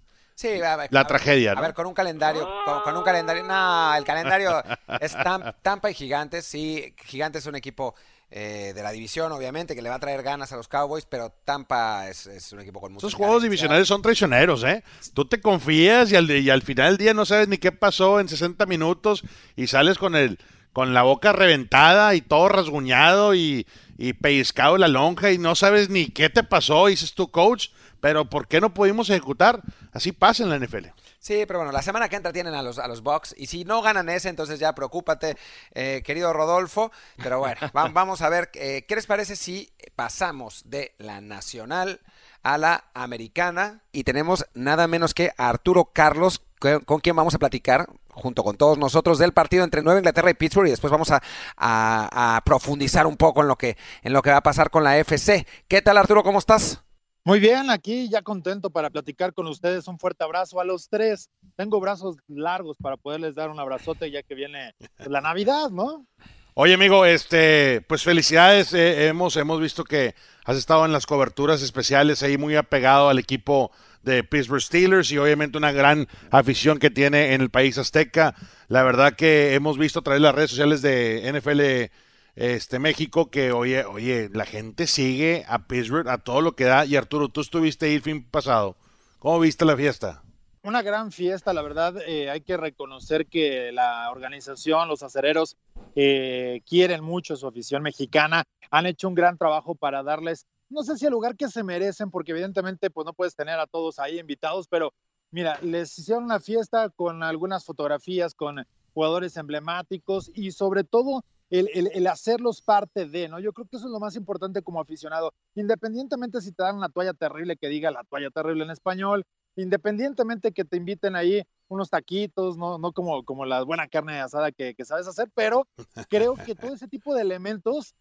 la tragedia. A ver, con un calendario, con, un calendario, no, el calendario es Tampa y Gigantes, sí, Gigantes es un equipo eh, de la división, obviamente, que le va a traer ganas a los Cowboys, pero Tampa es, un equipo con muchos. Esos juegos divisionales son traicioneros, ¿eh? Tú te confías y al, y al final del día no sabes ni qué pasó en 60 minutos y sales con el con la boca reventada y todo rasguñado y, y pellizcado la lonja y no sabes ni qué te pasó, dices tu coach, pero ¿por qué no pudimos ejecutar? Así pasa en la NFL. Sí, pero bueno, la semana que entra tienen a los, a los Bucks y si no ganan ese, entonces ya preocúpate, eh, querido Rodolfo. Pero bueno, vamos a ver, eh, ¿qué les parece si pasamos de la nacional a la americana? Y tenemos nada menos que a Arturo Carlos, con quien vamos a platicar junto con todos nosotros del partido entre Nueva Inglaterra y Pittsburgh y después vamos a, profundizar un poco en lo, que, en lo que va a pasar con la FC. ¿Qué tal Arturo? ¿Cómo estás? Muy bien, aquí ya contento para platicar con ustedes. Un fuerte abrazo a los tres. Tengo brazos largos para poderles dar un abrazote ya que viene la Navidad, ¿no? Oye, amigo, este, pues felicidades. Eh, hemos, hemos visto que has estado en las coberturas especiales ahí muy apegado al equipo de Pittsburgh Steelers y obviamente una gran afición que tiene en el país azteca. La verdad que hemos visto a través de las redes sociales de NFL este México que oye, oye, la gente sigue a Pittsburgh a todo lo que da y Arturo, tú estuviste ahí el fin pasado. ¿Cómo viste la fiesta? Una gran fiesta, la verdad, eh, hay que reconocer que la organización, los acereros, eh, quieren mucho su afición mexicana, han hecho un gran trabajo para darles, no sé si el lugar que se merecen, porque evidentemente pues no puedes tener a todos ahí invitados, pero mira, les hicieron una fiesta con algunas fotografías, con jugadores emblemáticos y sobre todo el, hacerlos parte de, ¿no? Yo creo que eso es lo más importante como aficionado, independientemente si te dan una toalla terrible que diga la toalla terrible en español, independientemente que te inviten ahí unos taquitos, no, no como, como la buena carne asada que, sabes hacer, pero creo que todo ese tipo de elementos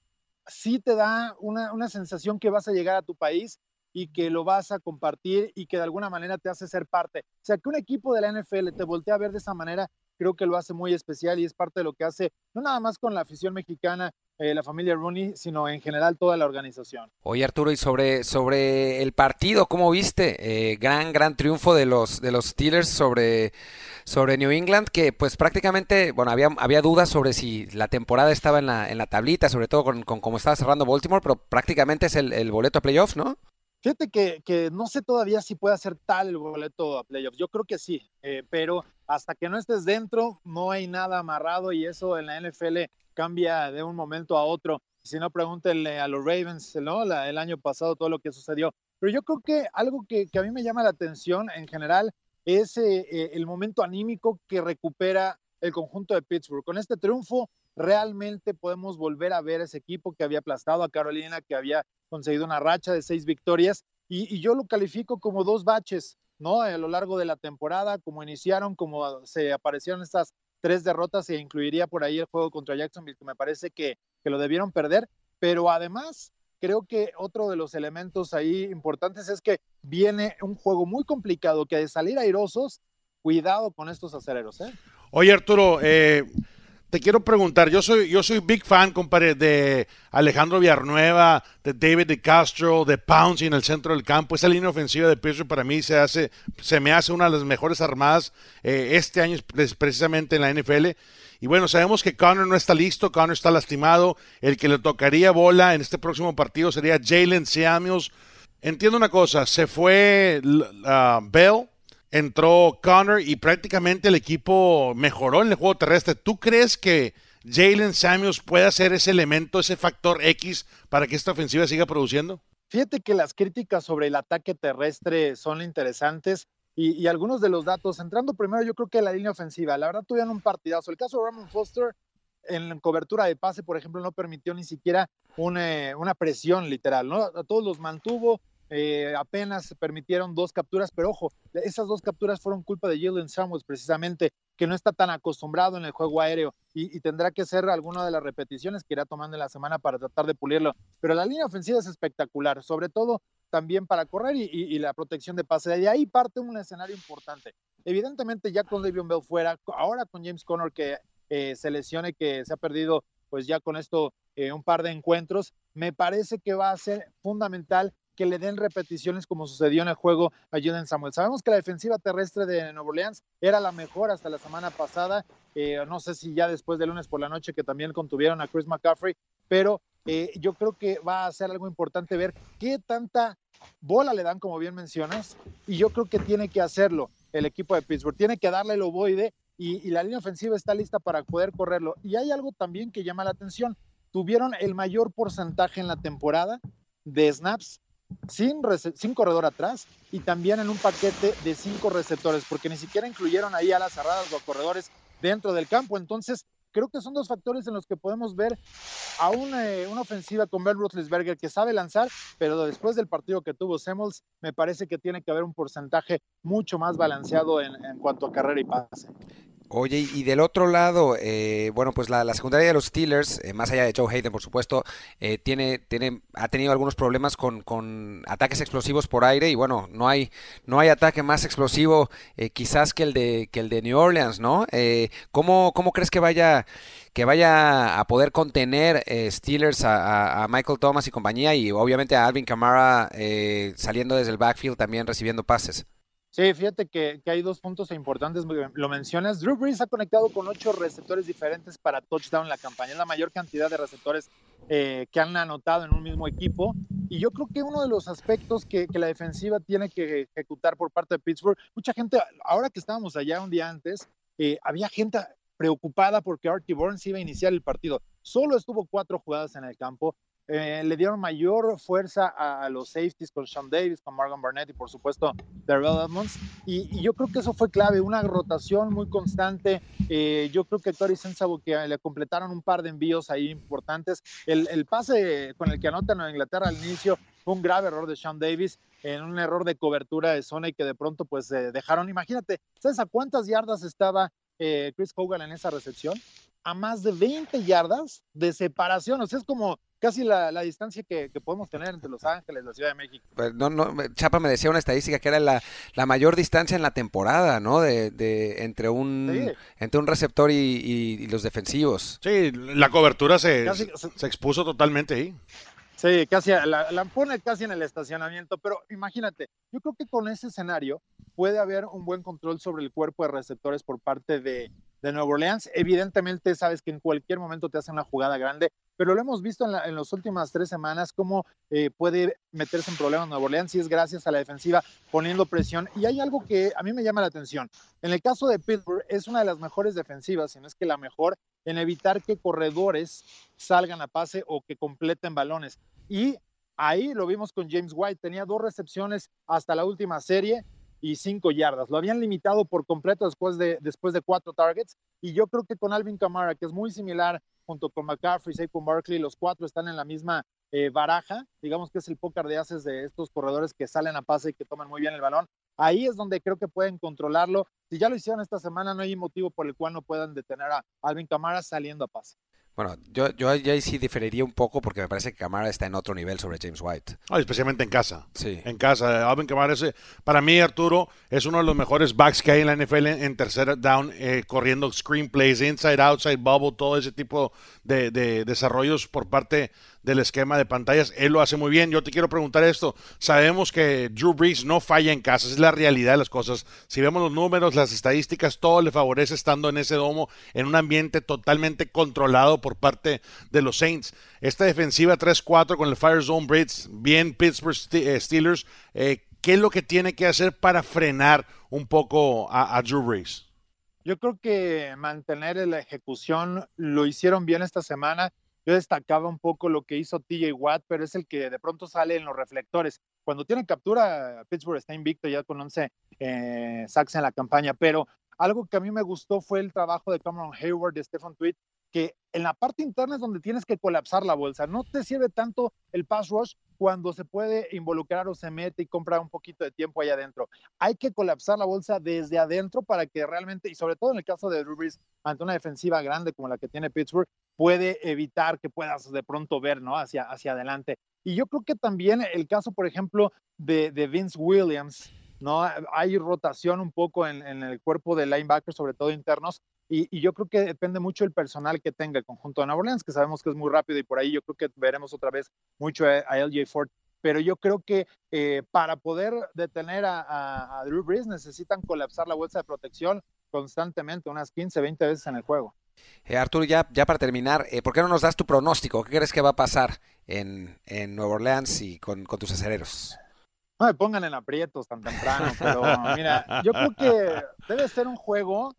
sí te da una, una sensación que vas a llegar a tu país y que lo vas a compartir y que de alguna manera te hace ser parte. O sea, que un equipo de la NFL te voltea a ver de esa manera, creo que lo hace muy especial y es parte de lo que hace, no nada más con la afición mexicana, eh, la familia Rooney, sino en general toda la organización. Oye Arturo, y sobre, sobre el partido, ¿cómo viste? Eh, gran, gran triunfo de los, de los Steelers sobre, sobre New England, que pues prácticamente, bueno, había, había dudas sobre si la temporada estaba en la, en la tablita, sobre todo con, con cómo estaba cerrando Baltimore, pero prácticamente es el, el boleto a playoffs, ¿no? Fíjate que, no sé todavía si puede ser tal el boleto a playoffs. Yo creo que sí, eh, pero hasta que no estés dentro no hay nada amarrado y eso en la NFL cambia de un momento a otro. Si no, pregúntenle a los Ravens, ¿no? el año pasado todo lo que sucedió. Pero yo creo que algo que, a mí me llama la atención en general es eh, eh, el momento anímico que recupera el conjunto de Pittsburgh. Con este triunfo realmente podemos volver a ver ese equipo que había aplastado a Carolina, que había conseguido una racha de seis victorias y, yo lo califico como dos baches, ¿no? A lo largo de la temporada, como iniciaron, como se aparecieron estas tres derrotas, e incluiría por ahí el juego contra Jacksonville, que me parece que, que lo debieron perder, pero además creo que otro de los elementos ahí importantes es que viene un juego muy complicado, que de salir airosos, cuidado con estos acereros, ¿eh? Oye, Arturo, eh, te quiero preguntar, yo soy, yo soy big fan, compadre, de Alejandro Villarnueva, de David de Castro, de Pouncy en el centro del campo. Esa línea ofensiva de Pittsburgh para mí se hace, se me hace una de las mejores armadas eh, este año precisamente en la NFL. Y bueno, sabemos que Connor no está listo, Connor está lastimado. El que le tocaría bola en este próximo partido sería Jalen Samuels. Entiendo una cosa, se fue uh, Bell entró Connor y prácticamente el equipo mejoró en el juego terrestre. ¿Tú crees que Jalen Samuels puede ser ese elemento, ese factor X para que esta ofensiva siga produciendo? Fíjate que las críticas sobre el ataque terrestre son interesantes y, algunos de los datos, entrando primero yo creo que la línea ofensiva, la verdad tuvieron un partidazo. El caso de Ramon Foster en cobertura de pase, por ejemplo, no permitió ni siquiera una, una presión literal, ¿no? A todos los mantuvo, eh, apenas permitieron dos capturas, pero ojo, esas dos capturas fueron culpa de Jalen Samuels precisamente, que no está tan acostumbrado en el juego aéreo y, tendrá que hacer alguna de las repeticiones que irá tomando en la semana para tratar de pulirlo. Pero la línea ofensiva es espectacular, sobre todo también para correr y, la protección de pase. De ahí parte un escenario importante. Evidentemente ya con Le'Veon Bell fuera, ahora con James Conner que eh, se lesione, que se ha perdido pues ya con esto eh, un par de encuentros, me parece que va a ser fundamental que le den repeticiones como sucedió en el juego a Jalen Samuel. Sabemos que la defensiva terrestre de Nuevo Orleans era la mejor hasta la semana pasada, eh, no sé si ya después de lunes por la noche que también contuvieron a Chris McCaffrey, pero eh, yo creo que va a ser algo importante ver qué tanta bola le dan, como bien mencionas, y yo creo que tiene que hacerlo el equipo de Pittsburgh, tiene que darle el ovoide y, y la línea ofensiva está lista para poder correrlo. Y hay algo también que llama la atención, tuvieron el mayor porcentaje en la temporada de snaps sin, sin corredor atrás y también en un paquete de cinco receptores, porque ni siquiera incluyeron ahí a las cerradas o a corredores dentro del campo. Entonces, creo que son dos factores en los que podemos ver a una, eh, una ofensiva con Ben Roethlisberger que sabe lanzar, pero después del partido que tuvo Semmels, me parece que tiene que haber un porcentaje mucho más balanceado en cuanto a carrera y pase. Oye, y del otro lado, eh, bueno, pues la, secundaria de los Steelers, eh, más allá de Joe Hayden, por supuesto, eh, tiene, tiene, ha tenido algunos problemas con, con, ataques explosivos por aire y bueno, no hay, no hay ataque más explosivo quizás que el de, que el de New Orleans, ¿no? ¿cómo, ¿Cómo crees que vaya, que vaya a poder contener Steelers a, a, Michael Thomas y compañía y obviamente a Alvin Kamara saliendo desde el backfield también recibiendo pases? Sí, fíjate que, hay dos puntos importantes, lo mencionas. Drew Brees ha conectado con ocho receptores diferentes para touchdown la campaña, es la mayor cantidad de receptores eh, que han anotado en un mismo equipo. Y yo creo que uno de los aspectos que, la defensiva tiene que ejecutar por parte de Pittsburgh, mucha gente, ahora que estábamos allá un día antes, eh, había gente preocupada porque Artie Burns iba a iniciar el partido. Solo estuvo cuatro jugadas en el campo, eh, le dieron mayor fuerza a, los safeties con Sean Davis, con Morgan Barnett y por supuesto Darrell Edmonds. Y, yo creo que eso fue clave, una rotación muy constante. Eh, yo creo que Tori Sensabo que le completaron un par de envíos ahí importantes. El, pase con el que anotan a Inglaterra al inicio fue un grave error de Sean Davis en un error de cobertura de zona y que de pronto pues dejaron. Imagínate, ¿sabes a cuántas yardas estaba eh, Chris Hogan en esa recepción? A más de 20 yardas de separación. O sea, es como casi la, distancia que, podemos tener entre Los Ángeles y la Ciudad de México. Pues no, no, Chapa me decía una estadística que era la, mayor distancia en la temporada, ¿no? De, de entre un entre un receptor y, los defensivos. Sí, la cobertura se, se, expuso totalmente ahí. Sí, casi la, la, pone casi en el estacionamiento, pero imagínate, yo creo que con ese escenario puede haber un buen control sobre el cuerpo de receptores por parte de, de Nueva Orleans. Evidentemente, sabes que en cualquier momento te hace una jugada grande, pero lo hemos visto en, las últimas tres semanas cómo eh, puede meterse en problemas Nueva Orleans y es gracias a la defensiva poniendo presión. Y hay algo que a mí me llama la atención. En el caso de Pittsburgh, es una de las mejores defensivas, si no es que la mejor, en evitar que corredores salgan a pase o que completen balones. Y ahí lo vimos con James White, tenía dos recepciones hasta la última serie y cinco yardas. Lo habían limitado por completo después de, después de cuatro targets. Y yo creo que con Alvin Kamara, que es muy similar junto con McCaffrey, Saquon Barkley, los cuatro están en la misma eh, baraja. Digamos que es el pócar de haces de estos corredores que salen a pase y que toman muy bien el balón. Ahí es donde creo que pueden controlarlo. Si ya lo hicieron esta semana, no hay motivo por el cual no puedan detener a Alvin Kamara saliendo a pase. Bueno, yo, yo ya sí diferiría un poco porque me parece que Camara está en otro nivel sobre James White. especialmente en casa. Sí. En casa. Alvin Camara, es, para mí, Arturo, es uno de los mejores backs que hay en la NFL en, tercera down, eh, corriendo screenplays, inside, outside, bubble, todo ese tipo de, de desarrollos por parte del esquema de pantallas. Él lo hace muy bien. Yo te quiero preguntar esto. Sabemos que Drew Brees no falla en casa, es la realidad de las cosas. Si vemos los números, las estadísticas, todo le favorece estando en ese domo, en un ambiente totalmente controlado por parte de los Saints. Esta defensiva 3-4 con el Fire Zone Breeds, bien Pittsburgh eh, Steelers. Eh, ¿Qué es lo que tiene que hacer para frenar un poco a, a Drew Brees? Yo creo que mantener la ejecución lo hicieron bien esta semana yo destacaba un poco lo que hizo TJ Watt, pero es el que de pronto sale en los reflectores. Cuando tiene captura, Pittsburgh está invicto ya con 11 eh, sacks en la campaña, pero algo que a mí me gustó fue el trabajo de Cameron Hayward, de Stephen Tweet, que en la parte interna es donde tienes que colapsar la bolsa. No te sirve tanto el pass rush cuando se puede involucrar o se mete y compra un poquito de tiempo ahí adentro. Hay que colapsar la bolsa desde adentro para que realmente, y sobre todo en el caso de Drew ante una defensiva grande como la que tiene Pittsburgh, puede evitar que puedas de pronto ver ¿no? hacia, hacia adelante. Y yo creo que también el caso, por ejemplo, de Vince Williams, ¿no? Hay rotación un poco en, el cuerpo de linebackers, sobre todo internos, y, yo creo que depende mucho el personal que tenga el conjunto de Nueva Orleans, que sabemos que es muy rápido y por ahí yo creo que veremos otra vez mucho a, LJ Ford. Pero yo creo que eh, para poder detener a, Drew Brees necesitan colapsar la bolsa de protección constantemente, unas 15, 20 veces en el juego. Eh, Arturo, ya, para terminar, eh, ¿por qué no nos das tu pronóstico? ¿Qué crees que va a pasar en, en Nueva Orleans y con, con tus acereros? No me pongan en aprietos tan temprano, pero mira, yo creo que debe ser un juego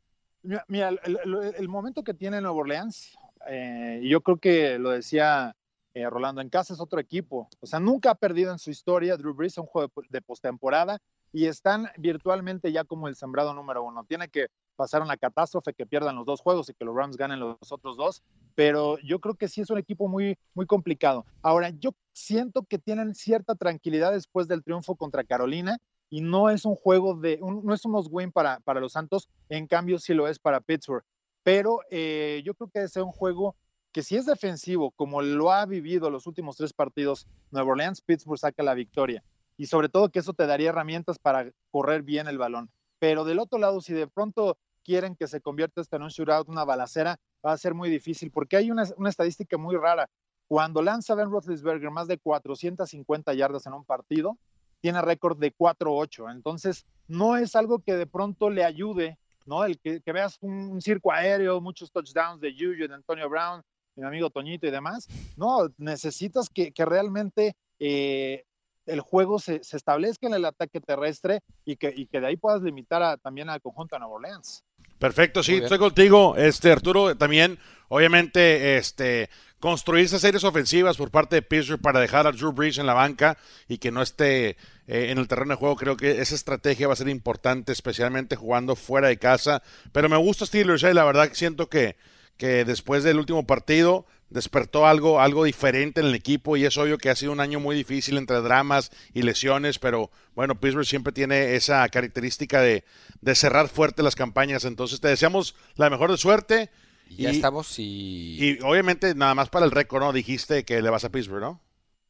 Mira, el, momento que tiene Nueva Orleans, eh, yo creo que lo decía eh, Rolando, en casa es otro equipo. O sea, nunca ha perdido en su historia Drew Brees un juego de postemporada y están virtualmente ya como el sembrado número uno. Tiene que pasar una catástrofe, que pierdan los dos juegos y que los Rams ganen los otros dos, pero yo creo que sí es un equipo muy, muy complicado. Ahora, yo siento que tienen cierta tranquilidad después del triunfo contra Carolina y no es un juego de, no es un must-win para, para los Santos, en cambio sí lo es para Pittsburgh. Pero eh, yo creo que es un juego que si es defensivo, como lo ha vivido los últimos tres partidos, Nueva Orleans, Pittsburgh saca la victoria. Y sobre todo que eso te daría herramientas para correr bien el balón. Pero del otro lado, si de pronto quieren que se convierta en un shootout, una balacera, va a ser muy difícil, porque hay una, una estadística muy rara. Cuando lanza Ben Roethlisberger más de 450 yardas en un partido, tiene récord de 4-8. Entonces, no es algo que de pronto le ayude, ¿no? El que, veas un, circo aéreo, muchos touchdowns de Juju, de Antonio Brown, mi amigo Toñito y demás. No, necesitas que, realmente eh, el juego se, establezca en el ataque terrestre y que, y que de ahí puedas limitar también al conjunto de Nueva Orleans. Perfecto, sí, estoy contigo, este Arturo, también, obviamente, este, construir esas series ofensivas por parte de Pittsburgh para dejar a Drew Brees en la banca y que no esté eh, en el terreno de juego, creo que esa estrategia va a ser importante, especialmente jugando fuera de casa, pero me gusta Steelers, eh, la verdad que siento que, que después del último partido despertó algo, algo diferente en el equipo y es obvio que ha sido un año muy difícil entre dramas y lesiones, pero bueno, Pittsburgh siempre tiene esa característica de, de cerrar fuerte las campañas, entonces te deseamos la mejor de suerte. Y ya estamos y... Y obviamente nada más para el récord, ¿no? Dijiste que le vas a Pittsburgh, ¿no?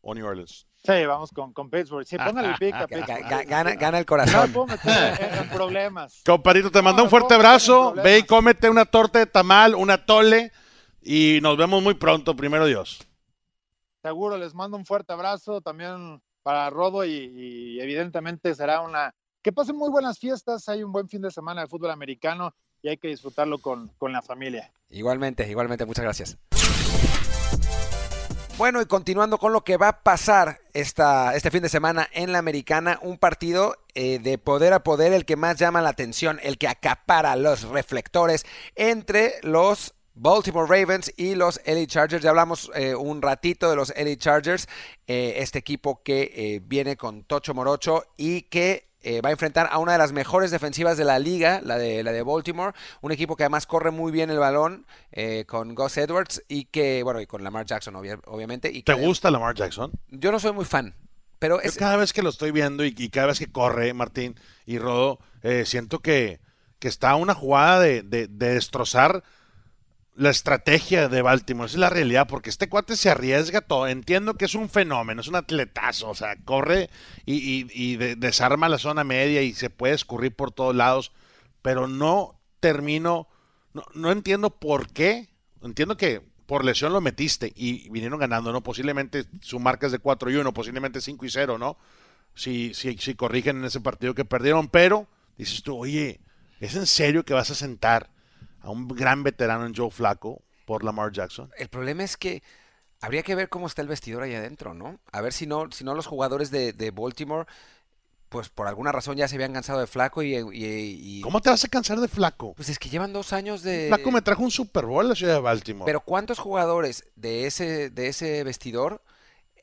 O New Orleans. Sí, vamos con, con Pittsburgh. Sí, póngale el pick a Pittsburgh. Gana, gana el corazón. No meter en, problemas. Comparito, te mando un fuerte abrazo. Ve y cómete una torta de tamal, una tole y nos vemos muy pronto, primero Dios. Seguro, les mando un fuerte abrazo también para Rodo y, evidentemente será una... Que pasen muy buenas fiestas, hay un buen fin de semana de fútbol americano y hay que disfrutarlo con, con la familia. Igualmente, igualmente, muchas gracias. Bueno, y continuando con lo que va a pasar esta, este fin de semana en la americana, un partido eh, de poder a poder, el que más llama la atención, el que acapara los reflectores entre los Baltimore Ravens y los LA Chargers. Ya hablamos eh, un ratito de los LA Chargers, eh, este equipo que viene con Tocho Morocho y que va a enfrentar a una de las mejores defensivas de la liga, la de, la de Baltimore, un equipo que además corre muy bien el balón con Gus Edwards y que, bueno, y con Lamar Jackson obviamente. Y ¿Te gusta Lamar Jackson? Yo no soy muy fan. Pero es... cada vez que lo estoy viendo y, cada vez que corre Martín y Rodo, siento que, que está una jugada de, de destrozar la estrategia de Baltimore, es la realidad, porque este cuate se arriesga todo. Entiendo que es un fenómeno, es un atletazo, o sea, corre y, desarma la zona media y se puede escurrir por todos lados, pero no termino, no, no entiendo por qué. Entiendo que por lesión lo metiste y vinieron ganando, ¿no? Posiblemente su marca es de 4 y 1, posiblemente 5 y 0, ¿no? Si, si, si corrigen en ese partido que perdieron, pero dices tú, oye, ¿es en serio que vas a sentar? A un gran veterano en Joe Flaco por Lamar Jackson. El problema es que habría que ver cómo está el vestidor ahí adentro, ¿no? A ver si no, si no los jugadores de, Baltimore, pues por alguna razón ya se habían cansado de Flaco y, ¿Cómo te vas a cansar de Flaco? Pues es que llevan dos años de... Flaco me trajo un Super Bowl a la ciudad de Baltimore. Pero ¿cuántos jugadores de ese, de ese vestidor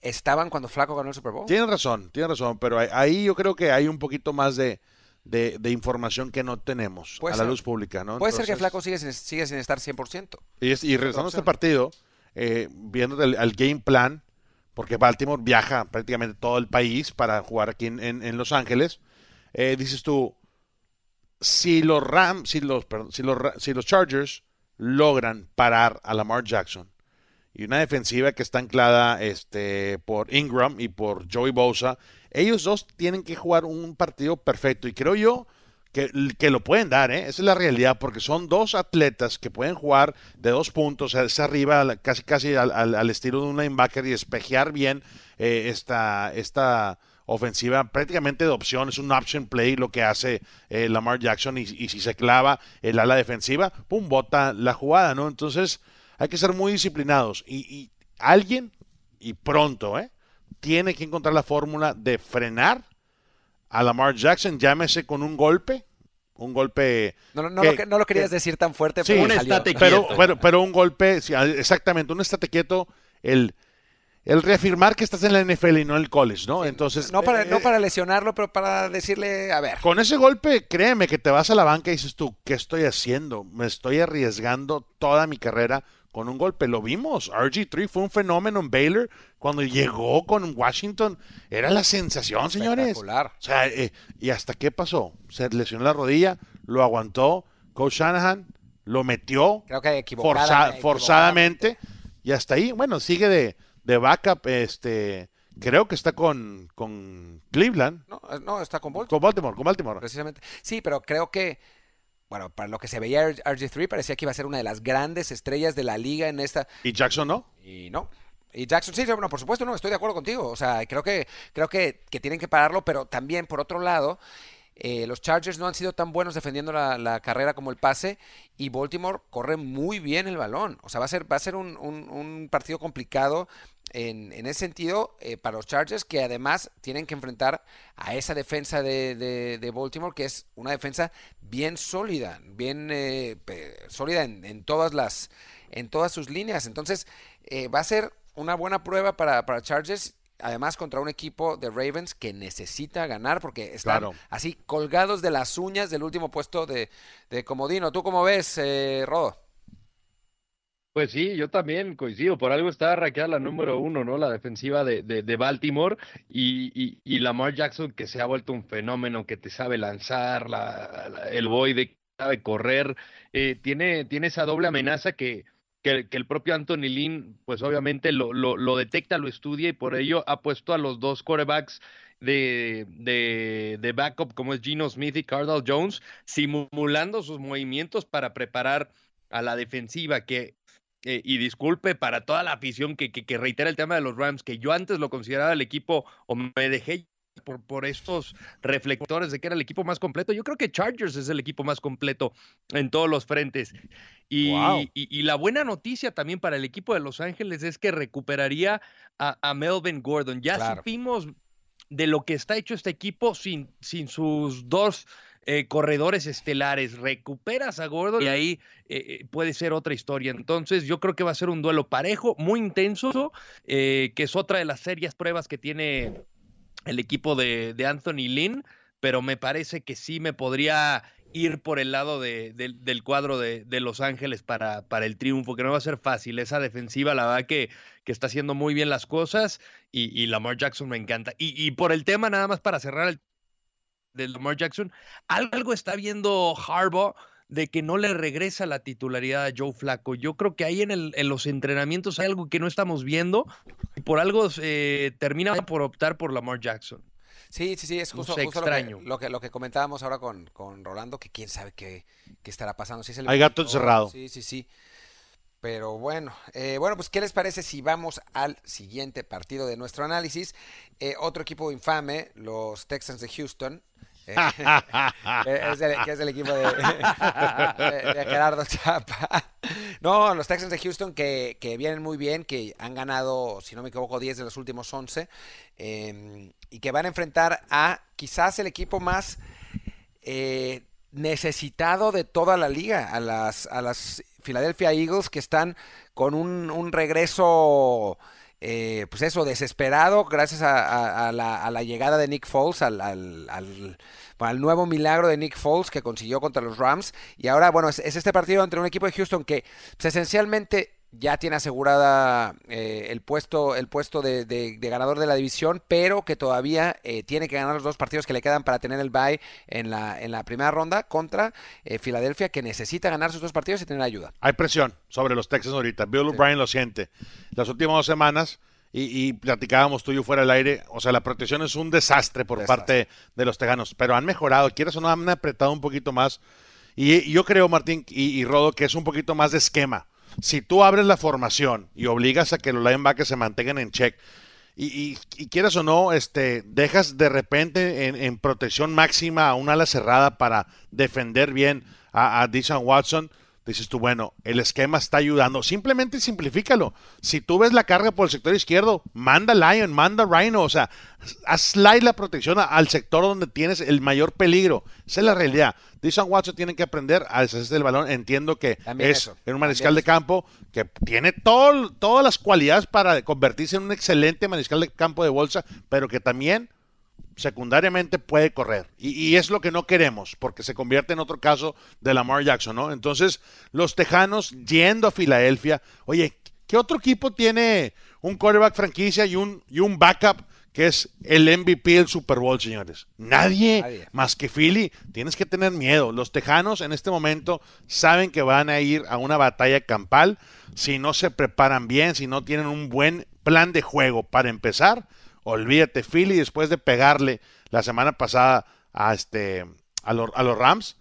estaban cuando Flaco ganó el Super Bowl? Tienes razón, tienes razón, pero ahí yo creo que hay un poquito más de de, información que no tenemos a la luz pública. ¿no? Puede ser que Flaco sigue sin, sigue sin estar 100%. Y, y regresando a este partido, eh, viendo el, game plan, porque Baltimore viaja prácticamente todo el país para jugar aquí en, Los Ángeles, eh, dices tú, si los Rams, si los, si los, si los Chargers logran parar a Lamar Jackson y una defensiva que está anclada este, por Ingram y por Joey Bosa ellos dos tienen que jugar un partido perfecto y creo yo que, que lo pueden dar, ¿eh? esa es la realidad, porque son dos atletas que pueden jugar de dos puntos, es arriba, casi casi al, estilo de un linebacker y espejear bien eh, esta, esta ofensiva prácticamente de opción, es un option play lo que hace eh, Lamar Jackson y, si se clava el ala defensiva, pum, bota la jugada, ¿no? Entonces hay que ser muy disciplinados y, y alguien, y pronto, ¿eh? tiene que encontrar la fórmula de frenar a Lamar Jackson, llámese con un golpe, un golpe. No, no, lo, no lo, querías decir tan fuerte, pero, un pero, pero, un golpe, exactamente, un estate quieto, el, el reafirmar que estás en la NFL y no en el college, ¿no? Entonces. No para, eh, no para lesionarlo, pero para decirle, a ver. Con ese golpe, créeme que te vas a la banca y dices tú, ¿qué estoy haciendo? Me estoy arriesgando toda mi carrera con un golpe. Lo vimos. RG3 fue un fenómeno en Baylor. Cuando llegó con Washington, era la sensación, señores. Espectacular. O sea, eh, ¿y hasta qué pasó? Se lesionó la rodilla, lo aguantó. Coach Shanahan lo metió Creo que forza- equivocada, forzadamente. Y hasta ahí, bueno, sigue de, de backup. Este, creo que está con, con Cleveland. No, no, está con Bolt, Con Baltimore, con Baltimore. precisamente. Sí, pero creo que, bueno, para lo que se veía RG3 parecía que iba a ser una de las grandes estrellas de la liga en esta. ¿Y Jackson no? Y no. Y Jackson, sí, bueno, por supuesto, no, estoy de acuerdo contigo. O sea, creo que, creo que, que tienen que pararlo, pero también, por otro lado, eh, los Chargers no han sido tan buenos defendiendo la, carrera como el pase y Baltimore corre muy bien el balón. O sea, va a ser, va a ser un, un- partido complicado en, en ese sentido eh, para los Chargers que además tienen que enfrentar a esa defensa de, de- Baltimore que es una defensa bien sólida, bien eh, sólida en, en todas las en todas sus líneas. Entonces eh, va a ser una buena prueba para, para Chargers. Además, contra un equipo de Ravens que necesita ganar porque están Claro. así colgados de las uñas del último puesto de, de Comodino. ¿Tú cómo ves, eh, Rodo? Pues sí, yo también coincido. Por algo está raqueada la número uno, ¿no? La defensiva de, de, de Baltimore y, y, y Lamar Jackson que se ha vuelto un fenómeno, que te sabe lanzar, la, la- el boy de que sabe correr. eh, tiene, tiene esa doble amenaza que, que, que el propio Anthony Lynn, pues obviamente lo, lo, lo detecta, lo estudia y por ello ha puesto a los dos quarterbacks de, de, de backup como es Gino Smith y Cardinal Jones, simulando sus movimientos para preparar a la defensiva que eh, y disculpe para toda la afición que, que, que reitera el tema de los Rams, que yo antes lo consideraba el equipo, o me dejé por, por estos reflectores de que era el equipo más completo. Yo creo que Chargers es el equipo más completo en todos los frentes. Y, Wow. y, y la buena noticia también para el equipo de Los Ángeles es que recuperaría a, a Melvin Gordon. Ya Claro. supimos de lo que está hecho este equipo sin, sin sus dos eh, corredores estelares. Recuperas a Gordon y ahí eh, eh, puede ser otra historia. Entonces, yo creo que va a ser un duelo parejo, muy intenso, eh, que es otra de las serias pruebas que tiene el equipo de, Anthony Lynn, pero me parece que sí me podría ir por el lado de- del- cuadro de, de Los Ángeles para, para el triunfo, que no va a ser fácil. Esa defensiva, la verdad que, que está haciendo muy bien las cosas y, y Lamar Jackson me encanta. Y, y por el tema, nada más para cerrar el de Lamar Jackson, algo está viendo Harbaugh de que no le regresa la titularidad a Joe Flaco. Yo creo que ahí en, el, en los entrenamientos hay algo que no estamos viendo y por algo eh, termina por optar por Lamar Jackson. Sí, sí, sí, es No justo, sé, justo lo, que, extraño. lo, que, lo que comentábamos ahora con, con Rolando, que quién sabe qué, qué estará pasando. Si es el Hay gato encerrado. Sí, sí, sí. Pero bueno, eh, bueno, pues ¿qué les parece si vamos al siguiente partido de nuestro análisis? Eh, otro equipo infame, los Texans de Houston. Eh, eh, es el, que es el equipo de, Gerardo Chapa. No, los Texans de Houston que, que vienen muy bien, que han ganado, si no me equivoco, 10 de los últimos 11, eh, y que van a enfrentar a quizás el equipo más necesitado de toda la liga, a las, a las Philadelphia Eagles que están con un, un regreso, eh, pues eso, desesperado gracias a, la, a la llegada de Nick Foles, al, al- al nuevo milagro de Nick Foles que consiguió contra los Rams. Y ahora, bueno, es, es este partido entre un equipo de Houston que pues, esencialmente ya tiene asegurada eh, el puesto, el puesto de, de- de ganador de la división, pero que todavía eh, tiene que ganar los dos partidos que le quedan para tener el bye en la, en la primera ronda contra eh, Filadelfia, que necesita ganar sus dos partidos y tener ayuda. Hay presión sobre los Texans ahorita. Bill O'Brien lo siente. Las últimas dos semanas, y, y platicábamos tú y yo fuera del aire, o sea, la protección es un desastre por Desastre. parte de los Tejanos, pero han mejorado, quieras o no, han apretado un poquito más. Y, y yo creo, Martín y, y Rodo, que es un poquito más de esquema. Si tú abres la formación y obligas a que los linebackers se mantengan en check, y, y- y quieras o no, este, dejas de repente en, protección máxima a un ala cerrada para defender bien a, a Deshaun Watson, dices tú, bueno, el esquema está ayudando. Simplemente simplifícalo. Si tú ves la carga por el sector izquierdo, manda Lion, manda Rhino, o sea, haz slide la protección al sector donde tienes el mayor peligro. Esa es la realidad. Dishon Watson tiene que aprender a deshacerse del balón. Entiendo que es un mariscal de campo que tiene todo, todas las cualidades para convertirse en un excelente mariscal de campo de bolsa, pero que también secundariamente puede correr. Y, es lo que no queremos, porque se convierte en otro caso de Lamar Jackson, ¿no? Entonces, los Tejanos yendo a Filadelfia, oye, ¿qué otro equipo tiene un quarterback franquicia y un, y un backup que es el MVP del Super Bowl, señores? Nadie, más que Philly. Tienes que tener miedo. Los Tejanos en este momento saben que van a ir a una batalla campal si no se preparan bien, si no tienen un buen plan de juego para empezar Olvídate, Philly después de pegarle la semana pasada a este a, los Rams,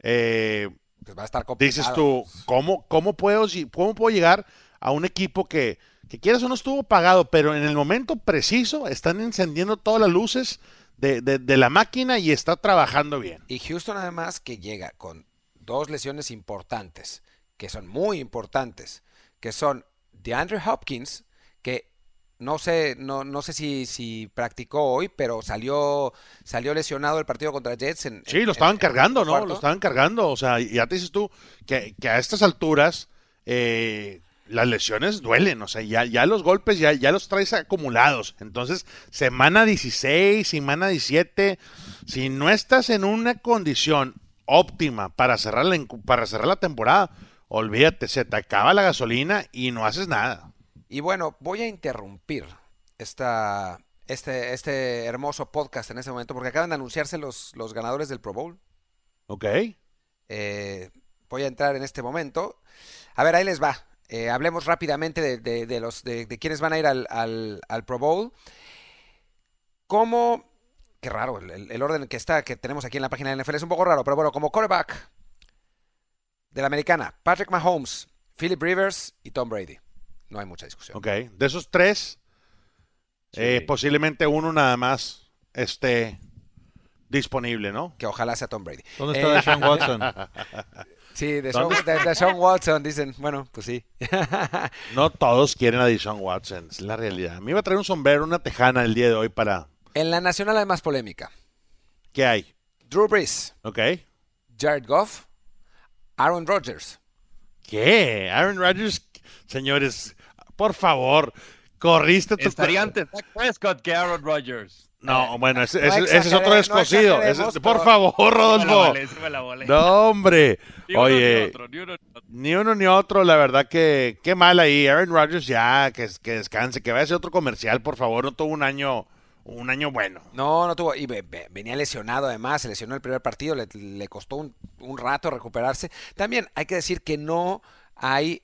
eh, pues va a estar dices tú, ¿cómo, cómo, puedo, ¿cómo puedo llegar a un equipo que, que quieras o no estuvo pagado, pero en el momento preciso están encendiendo todas las luces de, de, la máquina y está trabajando bien? Y Houston además que llega con dos lesiones importantes, que son muy importantes, que son de Andrew Hopkins, que no sé, no, no sé si, si practicó hoy, pero salió, salió lesionado el partido contra Jets. En, sí, lo estaban cargando, ¿no? Lo estaban cargando. O sea, ya te dices tú que, a estas alturas eh, las lesiones duelen. O sea, ya, ya los golpes ya, ya los traes acumulados. Entonces, semana 16, semana 17, si no estás en una condición óptima para cerrar la, para cerrar la temporada, olvídate, se te acaba la gasolina y no haces nada. Y bueno, voy a interrumpir esta, este, este hermoso podcast en este momento porque acaban de anunciarse los, los ganadores del Pro Bowl. Ok. Eh, voy a entrar en este momento. A ver, ahí les va. Eh, hablemos rápidamente de, los de, quienes van a ir al, al, Pro Bowl. ¿Cómo? Qué raro, el, orden que está, que tenemos aquí en la página de NFL es un poco raro, pero bueno, como quarterback de la americana, Patrick Mahomes, Philip Rivers y Tom Brady. No hay mucha discusión. Ok, de esos tres, eh, posiblemente uno nada más esté disponible, ¿no? Que ojalá sea Tom Brady. ¿Dónde está eh, Deshaun Watson? Sí, de Sean, Watson, dicen, bueno, pues sí. no todos quieren a Deshaun Watson, es la realidad. Me iba a traer un sombrero, una tejana el día de hoy para... En la nacional hay más polémica. ¿Qué hay? Drew Brees. Ok. Jared Goff. Aaron Rodgers. ¿Qué? Aaron Rodgers, señores, por favor, corriste tu... Estaría antes Dak Prescott que Aaron Rodgers. No, eh, bueno, ese, es otro descosido. por favor, Rodolfo. no, hombre. Oye, ni uno, ni otro, la verdad que qué mal ahí. Aaron Rodgers ya, que, que descanse, que vaya a hacer otro comercial, por favor. No tuvo un año un año bueno. No, no tuvo. Y venía lesionado además, se lesionó el primer partido, le, le costó un, un, rato recuperarse. También hay que decir que no hay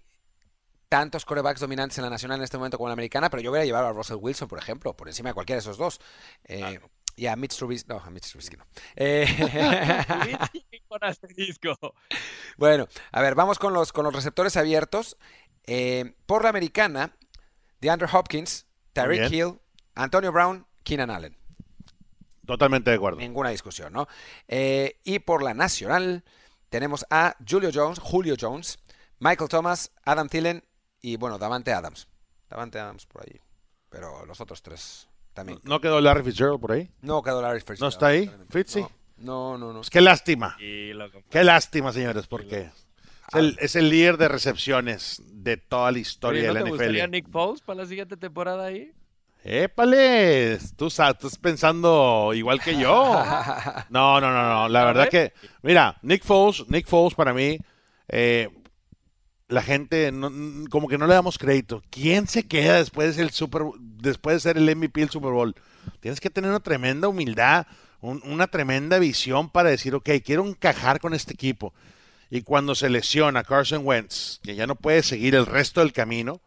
tantos corebacks dominantes en la nacional en este momento como en la americana, pero yo hubiera llevado a Russell Wilson, por ejemplo, por encima de cualquiera de esos dos. Eh, Y a Mitch Trubisky, no, a Mitch Trubisky no. Eh, bueno, a ver, vamos con los, con los receptores abiertos. Eh, por la americana, DeAndre Hopkins, Tyreek Hill, Antonio Brown, Keenan Allen. Totalmente de acuerdo. Ninguna discusión, ¿no? Eh, y por la nacional, tenemos a Julio Jones, Julio Jones, Michael Thomas, Adam Thielen y bueno, Davante Adams. Davante Adams por ahí. Pero los otros tres también. ¿No quedó Larry Fitzgerald por ahí? No quedó Larry Fitzgerald. ¿No está ahí? ¿Fitzy? No, no, no. Pues qué lástima. Qué lástima, señores, porque es el, líder de recepciones de toda la historia de la NFL. ¿te gustaría Nick Foles para la siguiente temporada ahí? Épale, tú estás pensando igual que yo. No, no, no, no. La verdad que, mira, Nick Foles, Nick Foles para mí, eh, la gente como que no le damos crédito. ¿Quién se queda después Super, después de ser el MVP del Super Bowl? Tienes que tener una tremenda humildad, una tremenda visión para decir, ok, quiero encajar con este equipo. Y cuando se lesiona Carson Wentz, que ya no puede seguir el resto del camino,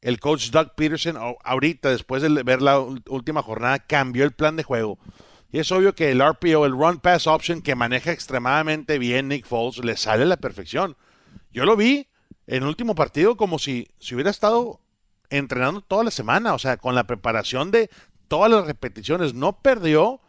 el coach Doug Peterson ahorita, después de ver la última jornada, cambió el plan de juego. Y es obvio que el RPO, el Run Pass Option, que maneja extremadamente bien Nick Foles, le sale a la perfección. Yo lo vi en el último partido como si, si hubiera estado entrenando toda la semana, o sea, con la preparación de todas las repeticiones. No perdió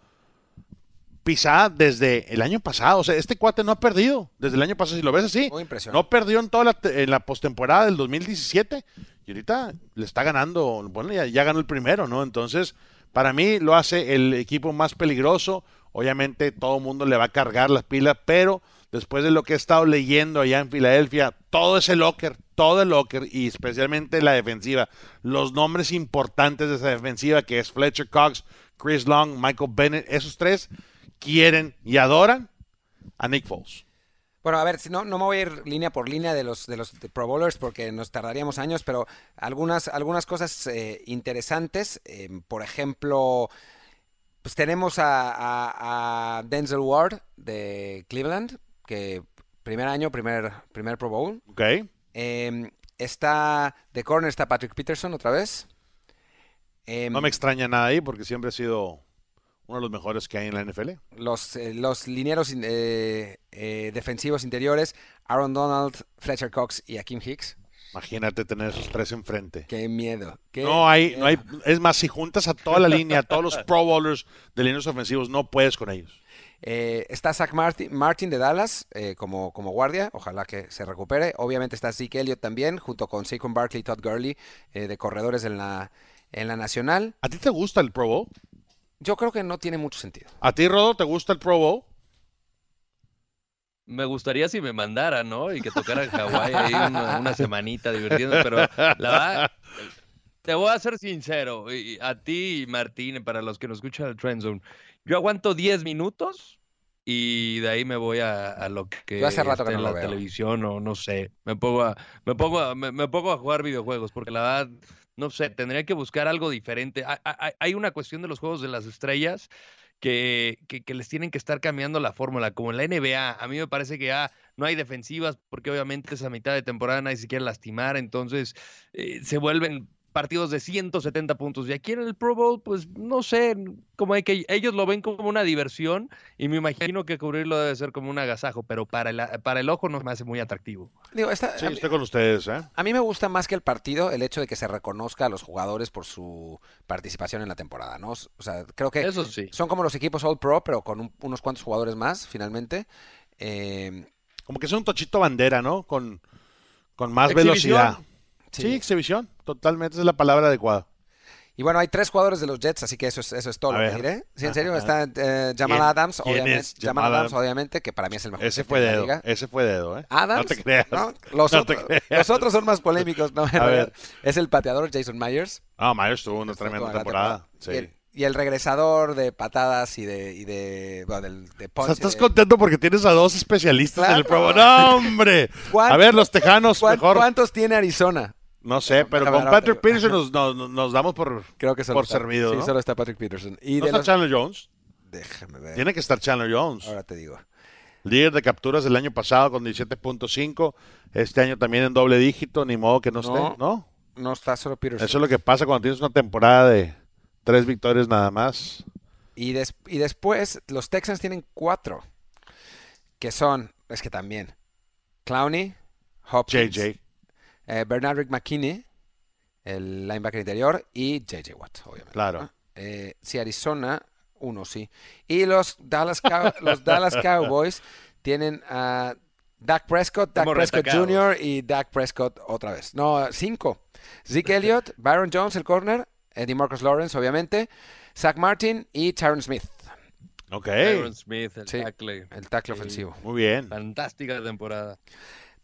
pisada desde el año pasado. O sea, este cuate no ha perdido desde el año pasado. Si lo ves así, Muy impresionante. no perdió en toda la, en la postemporada del 2017. Y ahorita le está ganando. Bueno, ya, ya ganó el primero, ¿no? Entonces, para mí lo hace el equipo más peligroso. Obviamente, todo el mundo le va a cargar las pilas, pero después de lo que he estado leyendo allá en Filadelfia, todo ese locker, todo el locker y especialmente la defensiva, los nombres importantes de esa defensiva que es Fletcher Cox, Chris Long, Michael Bennett, esos tres quieren y adoran a Nick Foles. Bueno, a ver, no, no me voy a ir línea por línea de los, de los Pro Bowlers porque nos tardaríamos años, pero algunas, algunas cosas eh, interesantes. eh, por ejemplo, pues tenemos a Denzel Ward de Cleveland, que primer año, primer, primer Pro Bowl. ¿Ok? Eh, está de corner, está Patrick Peterson otra vez. Eh, No me extraña nada ahí porque siempre ha sido uno de los mejores que hay en la NFL. los, eh, los linieros in- eh, eh, defensivos interiores, Aaron Donald, Fletcher Cox y Akeem Hicks. Imagínate tener esos tres enfrente. Qué miedo. qué No hay, no hay, miedo. es más, si juntas a toda la línea, a todos los Pro Bowlers de líneas ofensivos, no puedes con ellos. Eh, está Zach Martin, Martin de Dallas eh, como, como guardia, ojalá que se recupere. Obviamente está Zeke Elliott también, junto con Saquon Barkley y Todd Gurley eh, de corredores en la, en la nacional. ¿A ti te gusta el Pro Bowl? Yo creo que no tiene mucho sentido. ¿A ti, Rodo, te gusta el Pro Bowl? Me gustaría si me mandaran, ¿no? Y que tocaran Hawái ahí una, una semanita divirtiendo, pero la verdad, te voy a ser sincero, y a ti Martín, para los que nos escuchan el Trend Zone, yo aguanto 10 minutos y de ahí me voy a, a lo que Yo hace rato que no en la veo. televisión o no sé, me pongo a, me pongo a, me, me pongo a jugar videojuegos porque la verdad, no sé, tendría que buscar algo diferente. Hay, hay- hay una cuestión de los juegos de las estrellas que, que, que les tienen que estar cambiando la fórmula, como en la NBA. A mí me parece que ya no hay defensivas porque obviamente esa mitad de temporada nadie se quiere lastimar, entonces eh, se vuelven partidos de 170 puntos. Y aquí en el Pro Bowl, pues no sé, como hay que ellos lo ven como una diversión y me imagino que cubrirlo debe ser como un agasajo, pero para el, para el ojo no me hace muy atractivo. Digo, está- Sí, a, mí, estoy con ustedes, ¿eh? a mí me gusta más que el partido el hecho de que se reconozca a los jugadores por su participación en la temporada, ¿no? O sea, creo que Eso sí. son como los equipos All Pro, pero con un- unos cuantos jugadores más, finalmente. Eh, Como que es un tochito bandera, ¿no? Con, con más Exhibición. velocidad. Sí. Sí, exhibición. Totalmente, esa es la palabra adecuada. Y bueno, hay tres jugadores de los Jets, así que eso es, eso es todo A lo que diré. Sí, en serio, Ajá. está eh, Jamal ¿Quién- Adams, obviamente. Jamal Adams, Adams? obviamente, que para mí es el mejor Ese fue de dedo, liga. ese fue dedo, ¿eh? Adams, No te creas. ¿no? Los, No te otros, creas. los otros son más polémicos, ¿no? A ver. Es el pateador Jason Myers. No, Myers tuvo una tremenda temporada. Sí. Y el regresador de patadas y de, y de, bueno, del, de O punch sea, y estás de- contento porque tienes a dos especialistas en el Pro Bowl. Claro. ¡No, hombre! ¿Cuán- A ver, los tejanos, ¿cuán- mejor. ¿Cuántos tiene Arizona? No sé, pero con Patrick. Peterson nos, nos, nos damos por. Creo que solo Por está, servido, Sí, solo está Patrick Peterson. Y ¿No de está los- Chandler Jones? Déjame ver. Tiene que estar Chandler Jones. Ahora te digo. Líder de capturas del año pasado con 17.5. Este año también en doble dígito. Ni modo que no, No. esté, ¿no? No está solo Peterson. Eso es lo que pasa cuando tienes una temporada de tres victorias nada más. Y, des- y después los Texans tienen cuatro. Que son, es que también, Clowney, Hopkins, JJ. eh, Bernard Rick McKinney, el linebacker interior, y JJ Watt, obviamente. Claro. ¿no? Eh, sí, Arizona, uno sí. Y los Dallas, Cow- los Dallas Cowboys tienen a Dak Prescott, Dak Estamos Prescott retacados. Jr. y Dak Prescott otra vez. No, cinco. Zeke Elliott, Byron Jones, el corner, Eddie Marcus Lawrence, obviamente, Zach Martin y Tyron Smith, Ok. Aaron Smith, el Sí. tackle. el tackle Sí. ofensivo. Muy bien. Fantástica temporada.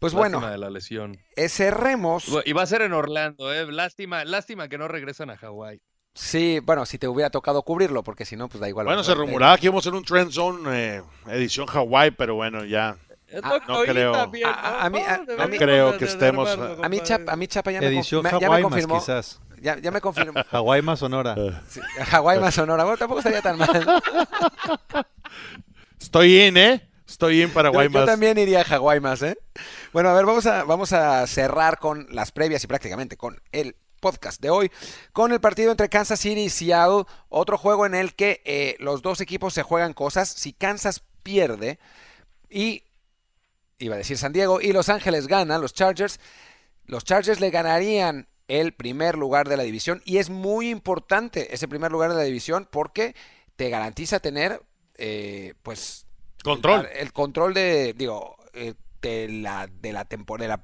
Pues Lástima bueno, de la lesión. eh, cerremos. Y va a ser en Orlando, ¿eh? Lástima, lástima que no regresan a Hawái. Sí, bueno, si te hubiera tocado cubrirlo, porque si no, pues da igual. Bueno, se rumoraba que íbamos a hacer un Trend Zone eh, edición Hawái, pero bueno, ya. Ah, no creo. A- a mí- a- a mí- creo que estemos- A mí, Chap- a mí Chapa ya me, Edición me- ya confirmó. quizás. Ya, ya me confirmó. Hawái más Sonora. Sí, Hawái más Sonora. Bueno, tampoco estaría tan mal. Estoy in, ¿eh? Estoy in para Yo, yo Guaymas. también iría a Hawái más, ¿eh? Bueno, a ver, vamos a, vamos a cerrar con las previas y prácticamente con el podcast de hoy, con el partido entre Kansas City y Seattle, otro juego en el que eh, los dos equipos se juegan cosas. Si Kansas pierde y, iba a decir San Diego, y Los Ángeles gana, los Chargers, los Chargers le ganarían el primer lugar de la división y es muy importante ese primer lugar de la división porque te garantiza tener eh, pues... Control. El, el control de, digo, eh, de la, de la, tempor- de la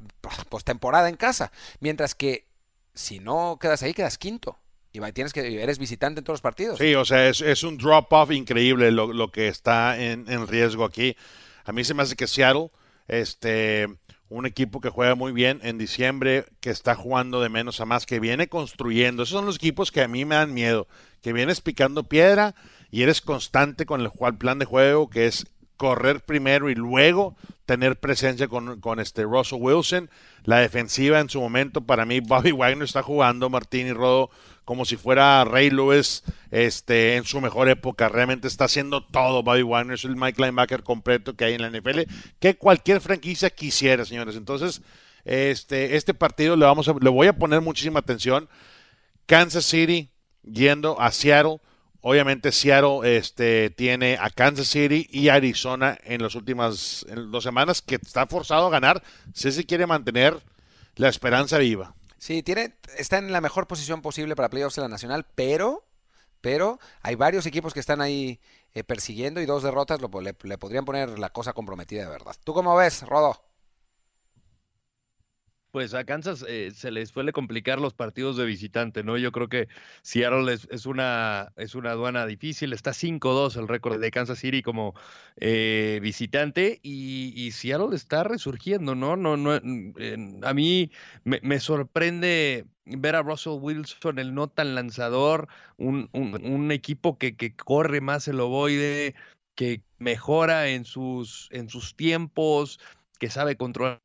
postemporada en casa. Mientras que si no quedas ahí, quedas quinto. Y tienes que, eres visitante en todos los partidos. Sí, o sea, es, es un drop-off increíble lo, lo que está en, en riesgo aquí. A mí se me hace que Seattle, este, un equipo que juega muy bien en diciembre, que está jugando de menos a más, que viene construyendo. Esos son los equipos que a mí me dan miedo, que vienes picando piedra y eres constante con el, plan de juego, que es correr primero y luego tener presencia con, con este Russell Wilson. La defensiva en su momento, para mí, Bobby Wagner está jugando, Martín y Rodo, como si fuera Ray Lewis este, en su mejor época. Realmente está haciendo todo Bobby Wagner, es el Mike Linebacker completo que hay en la NFL, que cualquier franquicia quisiera, señores. Entonces, este, este partido le, vamos a, le voy a poner muchísima atención. Kansas City yendo a Seattle. Obviamente Seattle este, tiene a Kansas City y Arizona en las últimas dos semanas que está forzado a ganar si se quiere mantener la esperanza viva. Sí, tiene, está en la mejor posición posible para playoffs en la nacional, pero, pero hay varios equipos que están ahí eh, persiguiendo y dos derrotas lo, le, le podrían poner la cosa comprometida de verdad. ¿Tú cómo ves, Rodo? Pues a Kansas eh, se les suele complicar los partidos de visitante, ¿no? Yo creo que Seattle es, es una, es una aduana difícil, está 5-2 el récord de Kansas City como eh, visitante y, Seattle está resurgiendo, ¿no? no, no eh, a mí me, sorprende ver a Russell Wilson, el no tan lanzador, un, un, un equipo que, que corre más el ovoide, que mejora en sus, en sus tiempos, que sabe controlar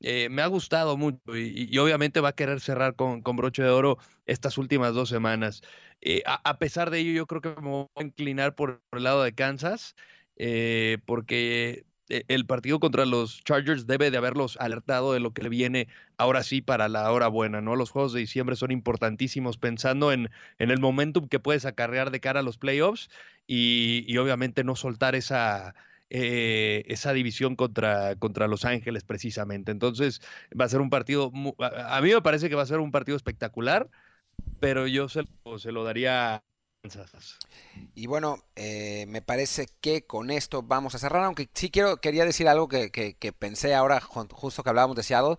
eh, me ha gustado mucho y, obviamente va a querer cerrar con, broche de oro estas últimas dos semanas. Eh, a, pesar de ello, yo creo que me voy a inclinar por, el lado de Kansas, eh, porque el partido contra los Chargers debe de haberlos alertado de lo que viene ahora sí para la hora buena, ¿no? Los juegos de diciembre son importantísimos pensando en, en el momentum que puedes acarrear de cara a los playoffs y obviamente no soltar esa, eh, esa división contra, contra Los Ángeles precisamente. Entonces va a ser un partido, a mí me parece que va a ser un partido espectacular, pero yo se lo, se lo daría a. Y bueno, eh, me parece que con esto vamos a cerrar, aunque sí quiero, quería decir algo que, que, que pensé ahora, justo que hablábamos de Seattle.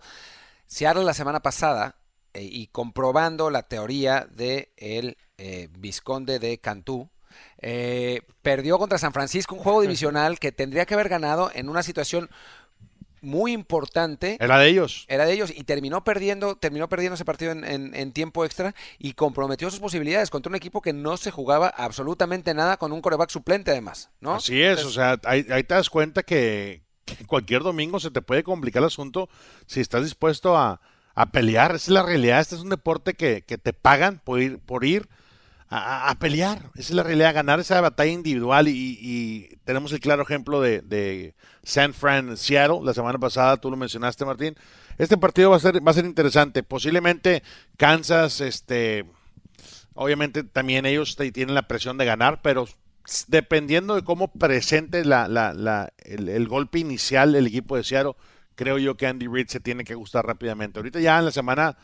Seattle la semana pasada, eh, y comprobando la teoría de el eh, Visconde de Cantú, eh, perdió contra San Francisco, un juego divisional que tendría que haber ganado en una situación muy importante. Era de ellos. Era de ellos y terminó perdiendo, terminó perdiendo ese partido en, en, en, tiempo extra y comprometió sus posibilidades contra un equipo que no se jugaba absolutamente nada con un coreback suplente además, ¿no? Así es, Entonces, o sea, ahí, ahí, te das cuenta que, que, cualquier domingo se te puede complicar el asunto si estás dispuesto a, a pelear. Esa es la realidad. Este es un deporte que, que te pagan por ir, por ir a, pelear. Esa es la realidad, ganar esa batalla individual. Y, y tenemos el claro ejemplo de, de, San Fran, Seattle, la semana pasada, tú lo mencionaste, Martín. Este partido va a ser, va a ser interesante. Posiblemente Kansas, este, obviamente también ellos tienen la presión de ganar, pero dependiendo de cómo presente la, la, la, el, el golpe inicial el equipo de Seattle, creo yo que Andy Reid se tiene que gustar rápidamente. Ahorita ya en la semana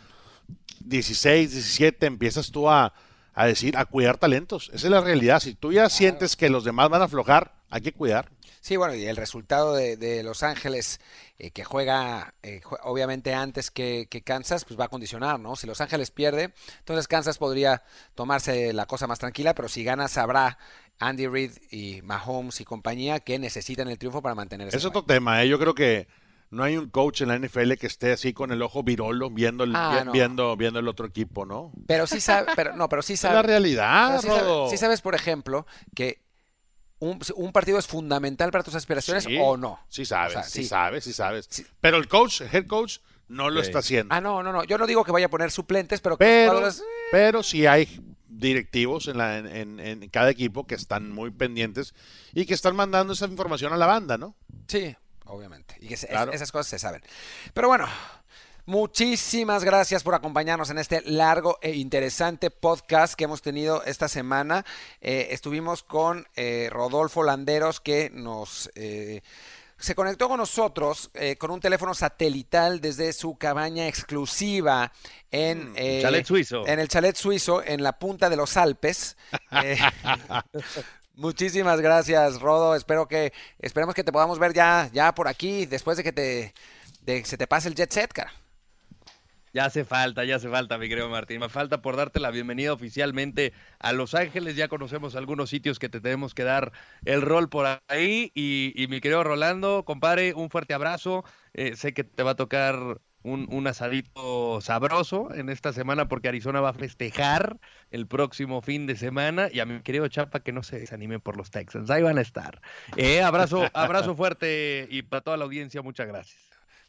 16, 17 empiezas tú a, a decir, a cuidar talentos. Esa es la realidad. Si tú ya sientes que los demás van a aflojar, hay que cuidar. Sí, bueno, y el resultado de, de Los Ángeles, eh, que juega eh, obviamente antes que, que, Kansas, pues va a condicionar, ¿no? Si Los Ángeles pierde, entonces Kansas podría tomarse la cosa más tranquila, pero si gana, sabrá Andy Reid y Mahomes y compañía que necesitan el triunfo para mantener ese Es otro tema, ¿eh? Yo creo que no hay un coach en la NFL que esté así con el ojo virolo viendo el, Ah, no. viendo, viendo el otro equipo, ¿no? Pero sí sabe, pero no, pero sí Es sabe. la realidad, sí, sabe- sí sabes, por ejemplo, que un, un partido es fundamental para tus aspiraciones Sí, o no. Sí sabes, O sea, sí, sí. sabes, sí sabes. Sí. Pero el coach, el head coach, no lo Sí. está haciendo. Ah, no, no, no. Yo no digo que vaya a poner suplentes, pero, pero, jugadores- pero sí hay directivos en, la, en, en- en cada equipo que están muy pendientes y que están mandando esa información a la banda, ¿no? Sí, obviamente. Y que se- Claro. esas cosas se saben. Pero bueno, muchísimas gracias por acompañarnos en este largo e interesante podcast que hemos tenido esta semana. Eh, estuvimos con eh, Rodolfo Landeros que nos... eh, se conectó con nosotros eh, con un teléfono satelital desde su cabaña exclusiva en, eh, Chalet suizo. en el chalet suizo en la punta de los Alpes. Muchísimas gracias, Rodo. Espero que, esperemos que te podamos ver ya, ya por aquí, después de que te, se te pase el jet set, cara. Ya hace falta, ya hace falta, mi querido Martín. Me falta por darte la bienvenida oficialmente a Los Ángeles. Ya conocemos algunos sitios que te tenemos que dar el rol por ahí. Y, mi querido Rolando, compadre, un fuerte abrazo. Eh, sé que te va a tocar un, un, asadito sabroso en esta semana porque Arizona va a festejar el próximo fin de semana. Y a mi querido Chapa, que no se desanime por los Texans. Ahí van a estar. Eh, abrazo, abrazo fuerte y para toda la audiencia, muchas gracias.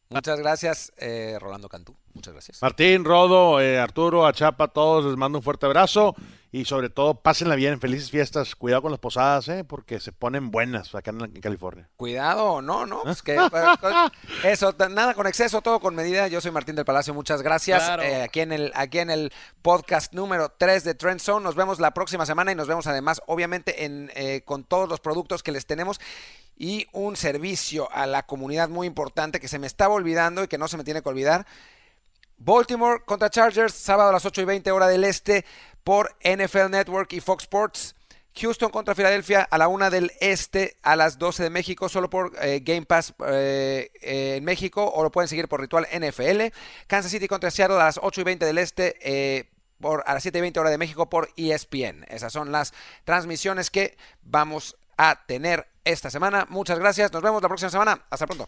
Muchas gracias, eh, Rolando Cantú. Muchas gracias. Martín, Rodo, eh, Arturo, Achapa, a todos les mando un fuerte abrazo y sobre todo pásenla bien, felices fiestas, cuidado con las posadas, eh, porque se ponen buenas acá en, California. Cuidado, no, no, pues que, eso, nada con exceso, todo con medida. Yo soy Martín del Palacio, muchas gracias. Eh, aquí, en el, aquí en el podcast número 3 de Trend Zone, nos vemos la próxima semana y nos vemos además, obviamente, en, eh, con todos los productos que les tenemos y un servicio a la comunidad muy importante que se me estaba olvidando y que no se me tiene que olvidar. Baltimore contra Chargers, sábado a las 8 y 20 hora del este por NFL Network y Fox Sports. Houston contra Filadelfia a la 1 del este, a las 12 de México, solo por eh, Game Pass eh, en México, o lo pueden seguir por Ritual NFL. Kansas City contra Seattle a las 8 y 20 del este, eh, por, a las 7 y 20 hora de México por ESPN. Esas son las transmisiones que vamos a tener esta semana. Muchas gracias, nos vemos la próxima semana. Hasta pronto.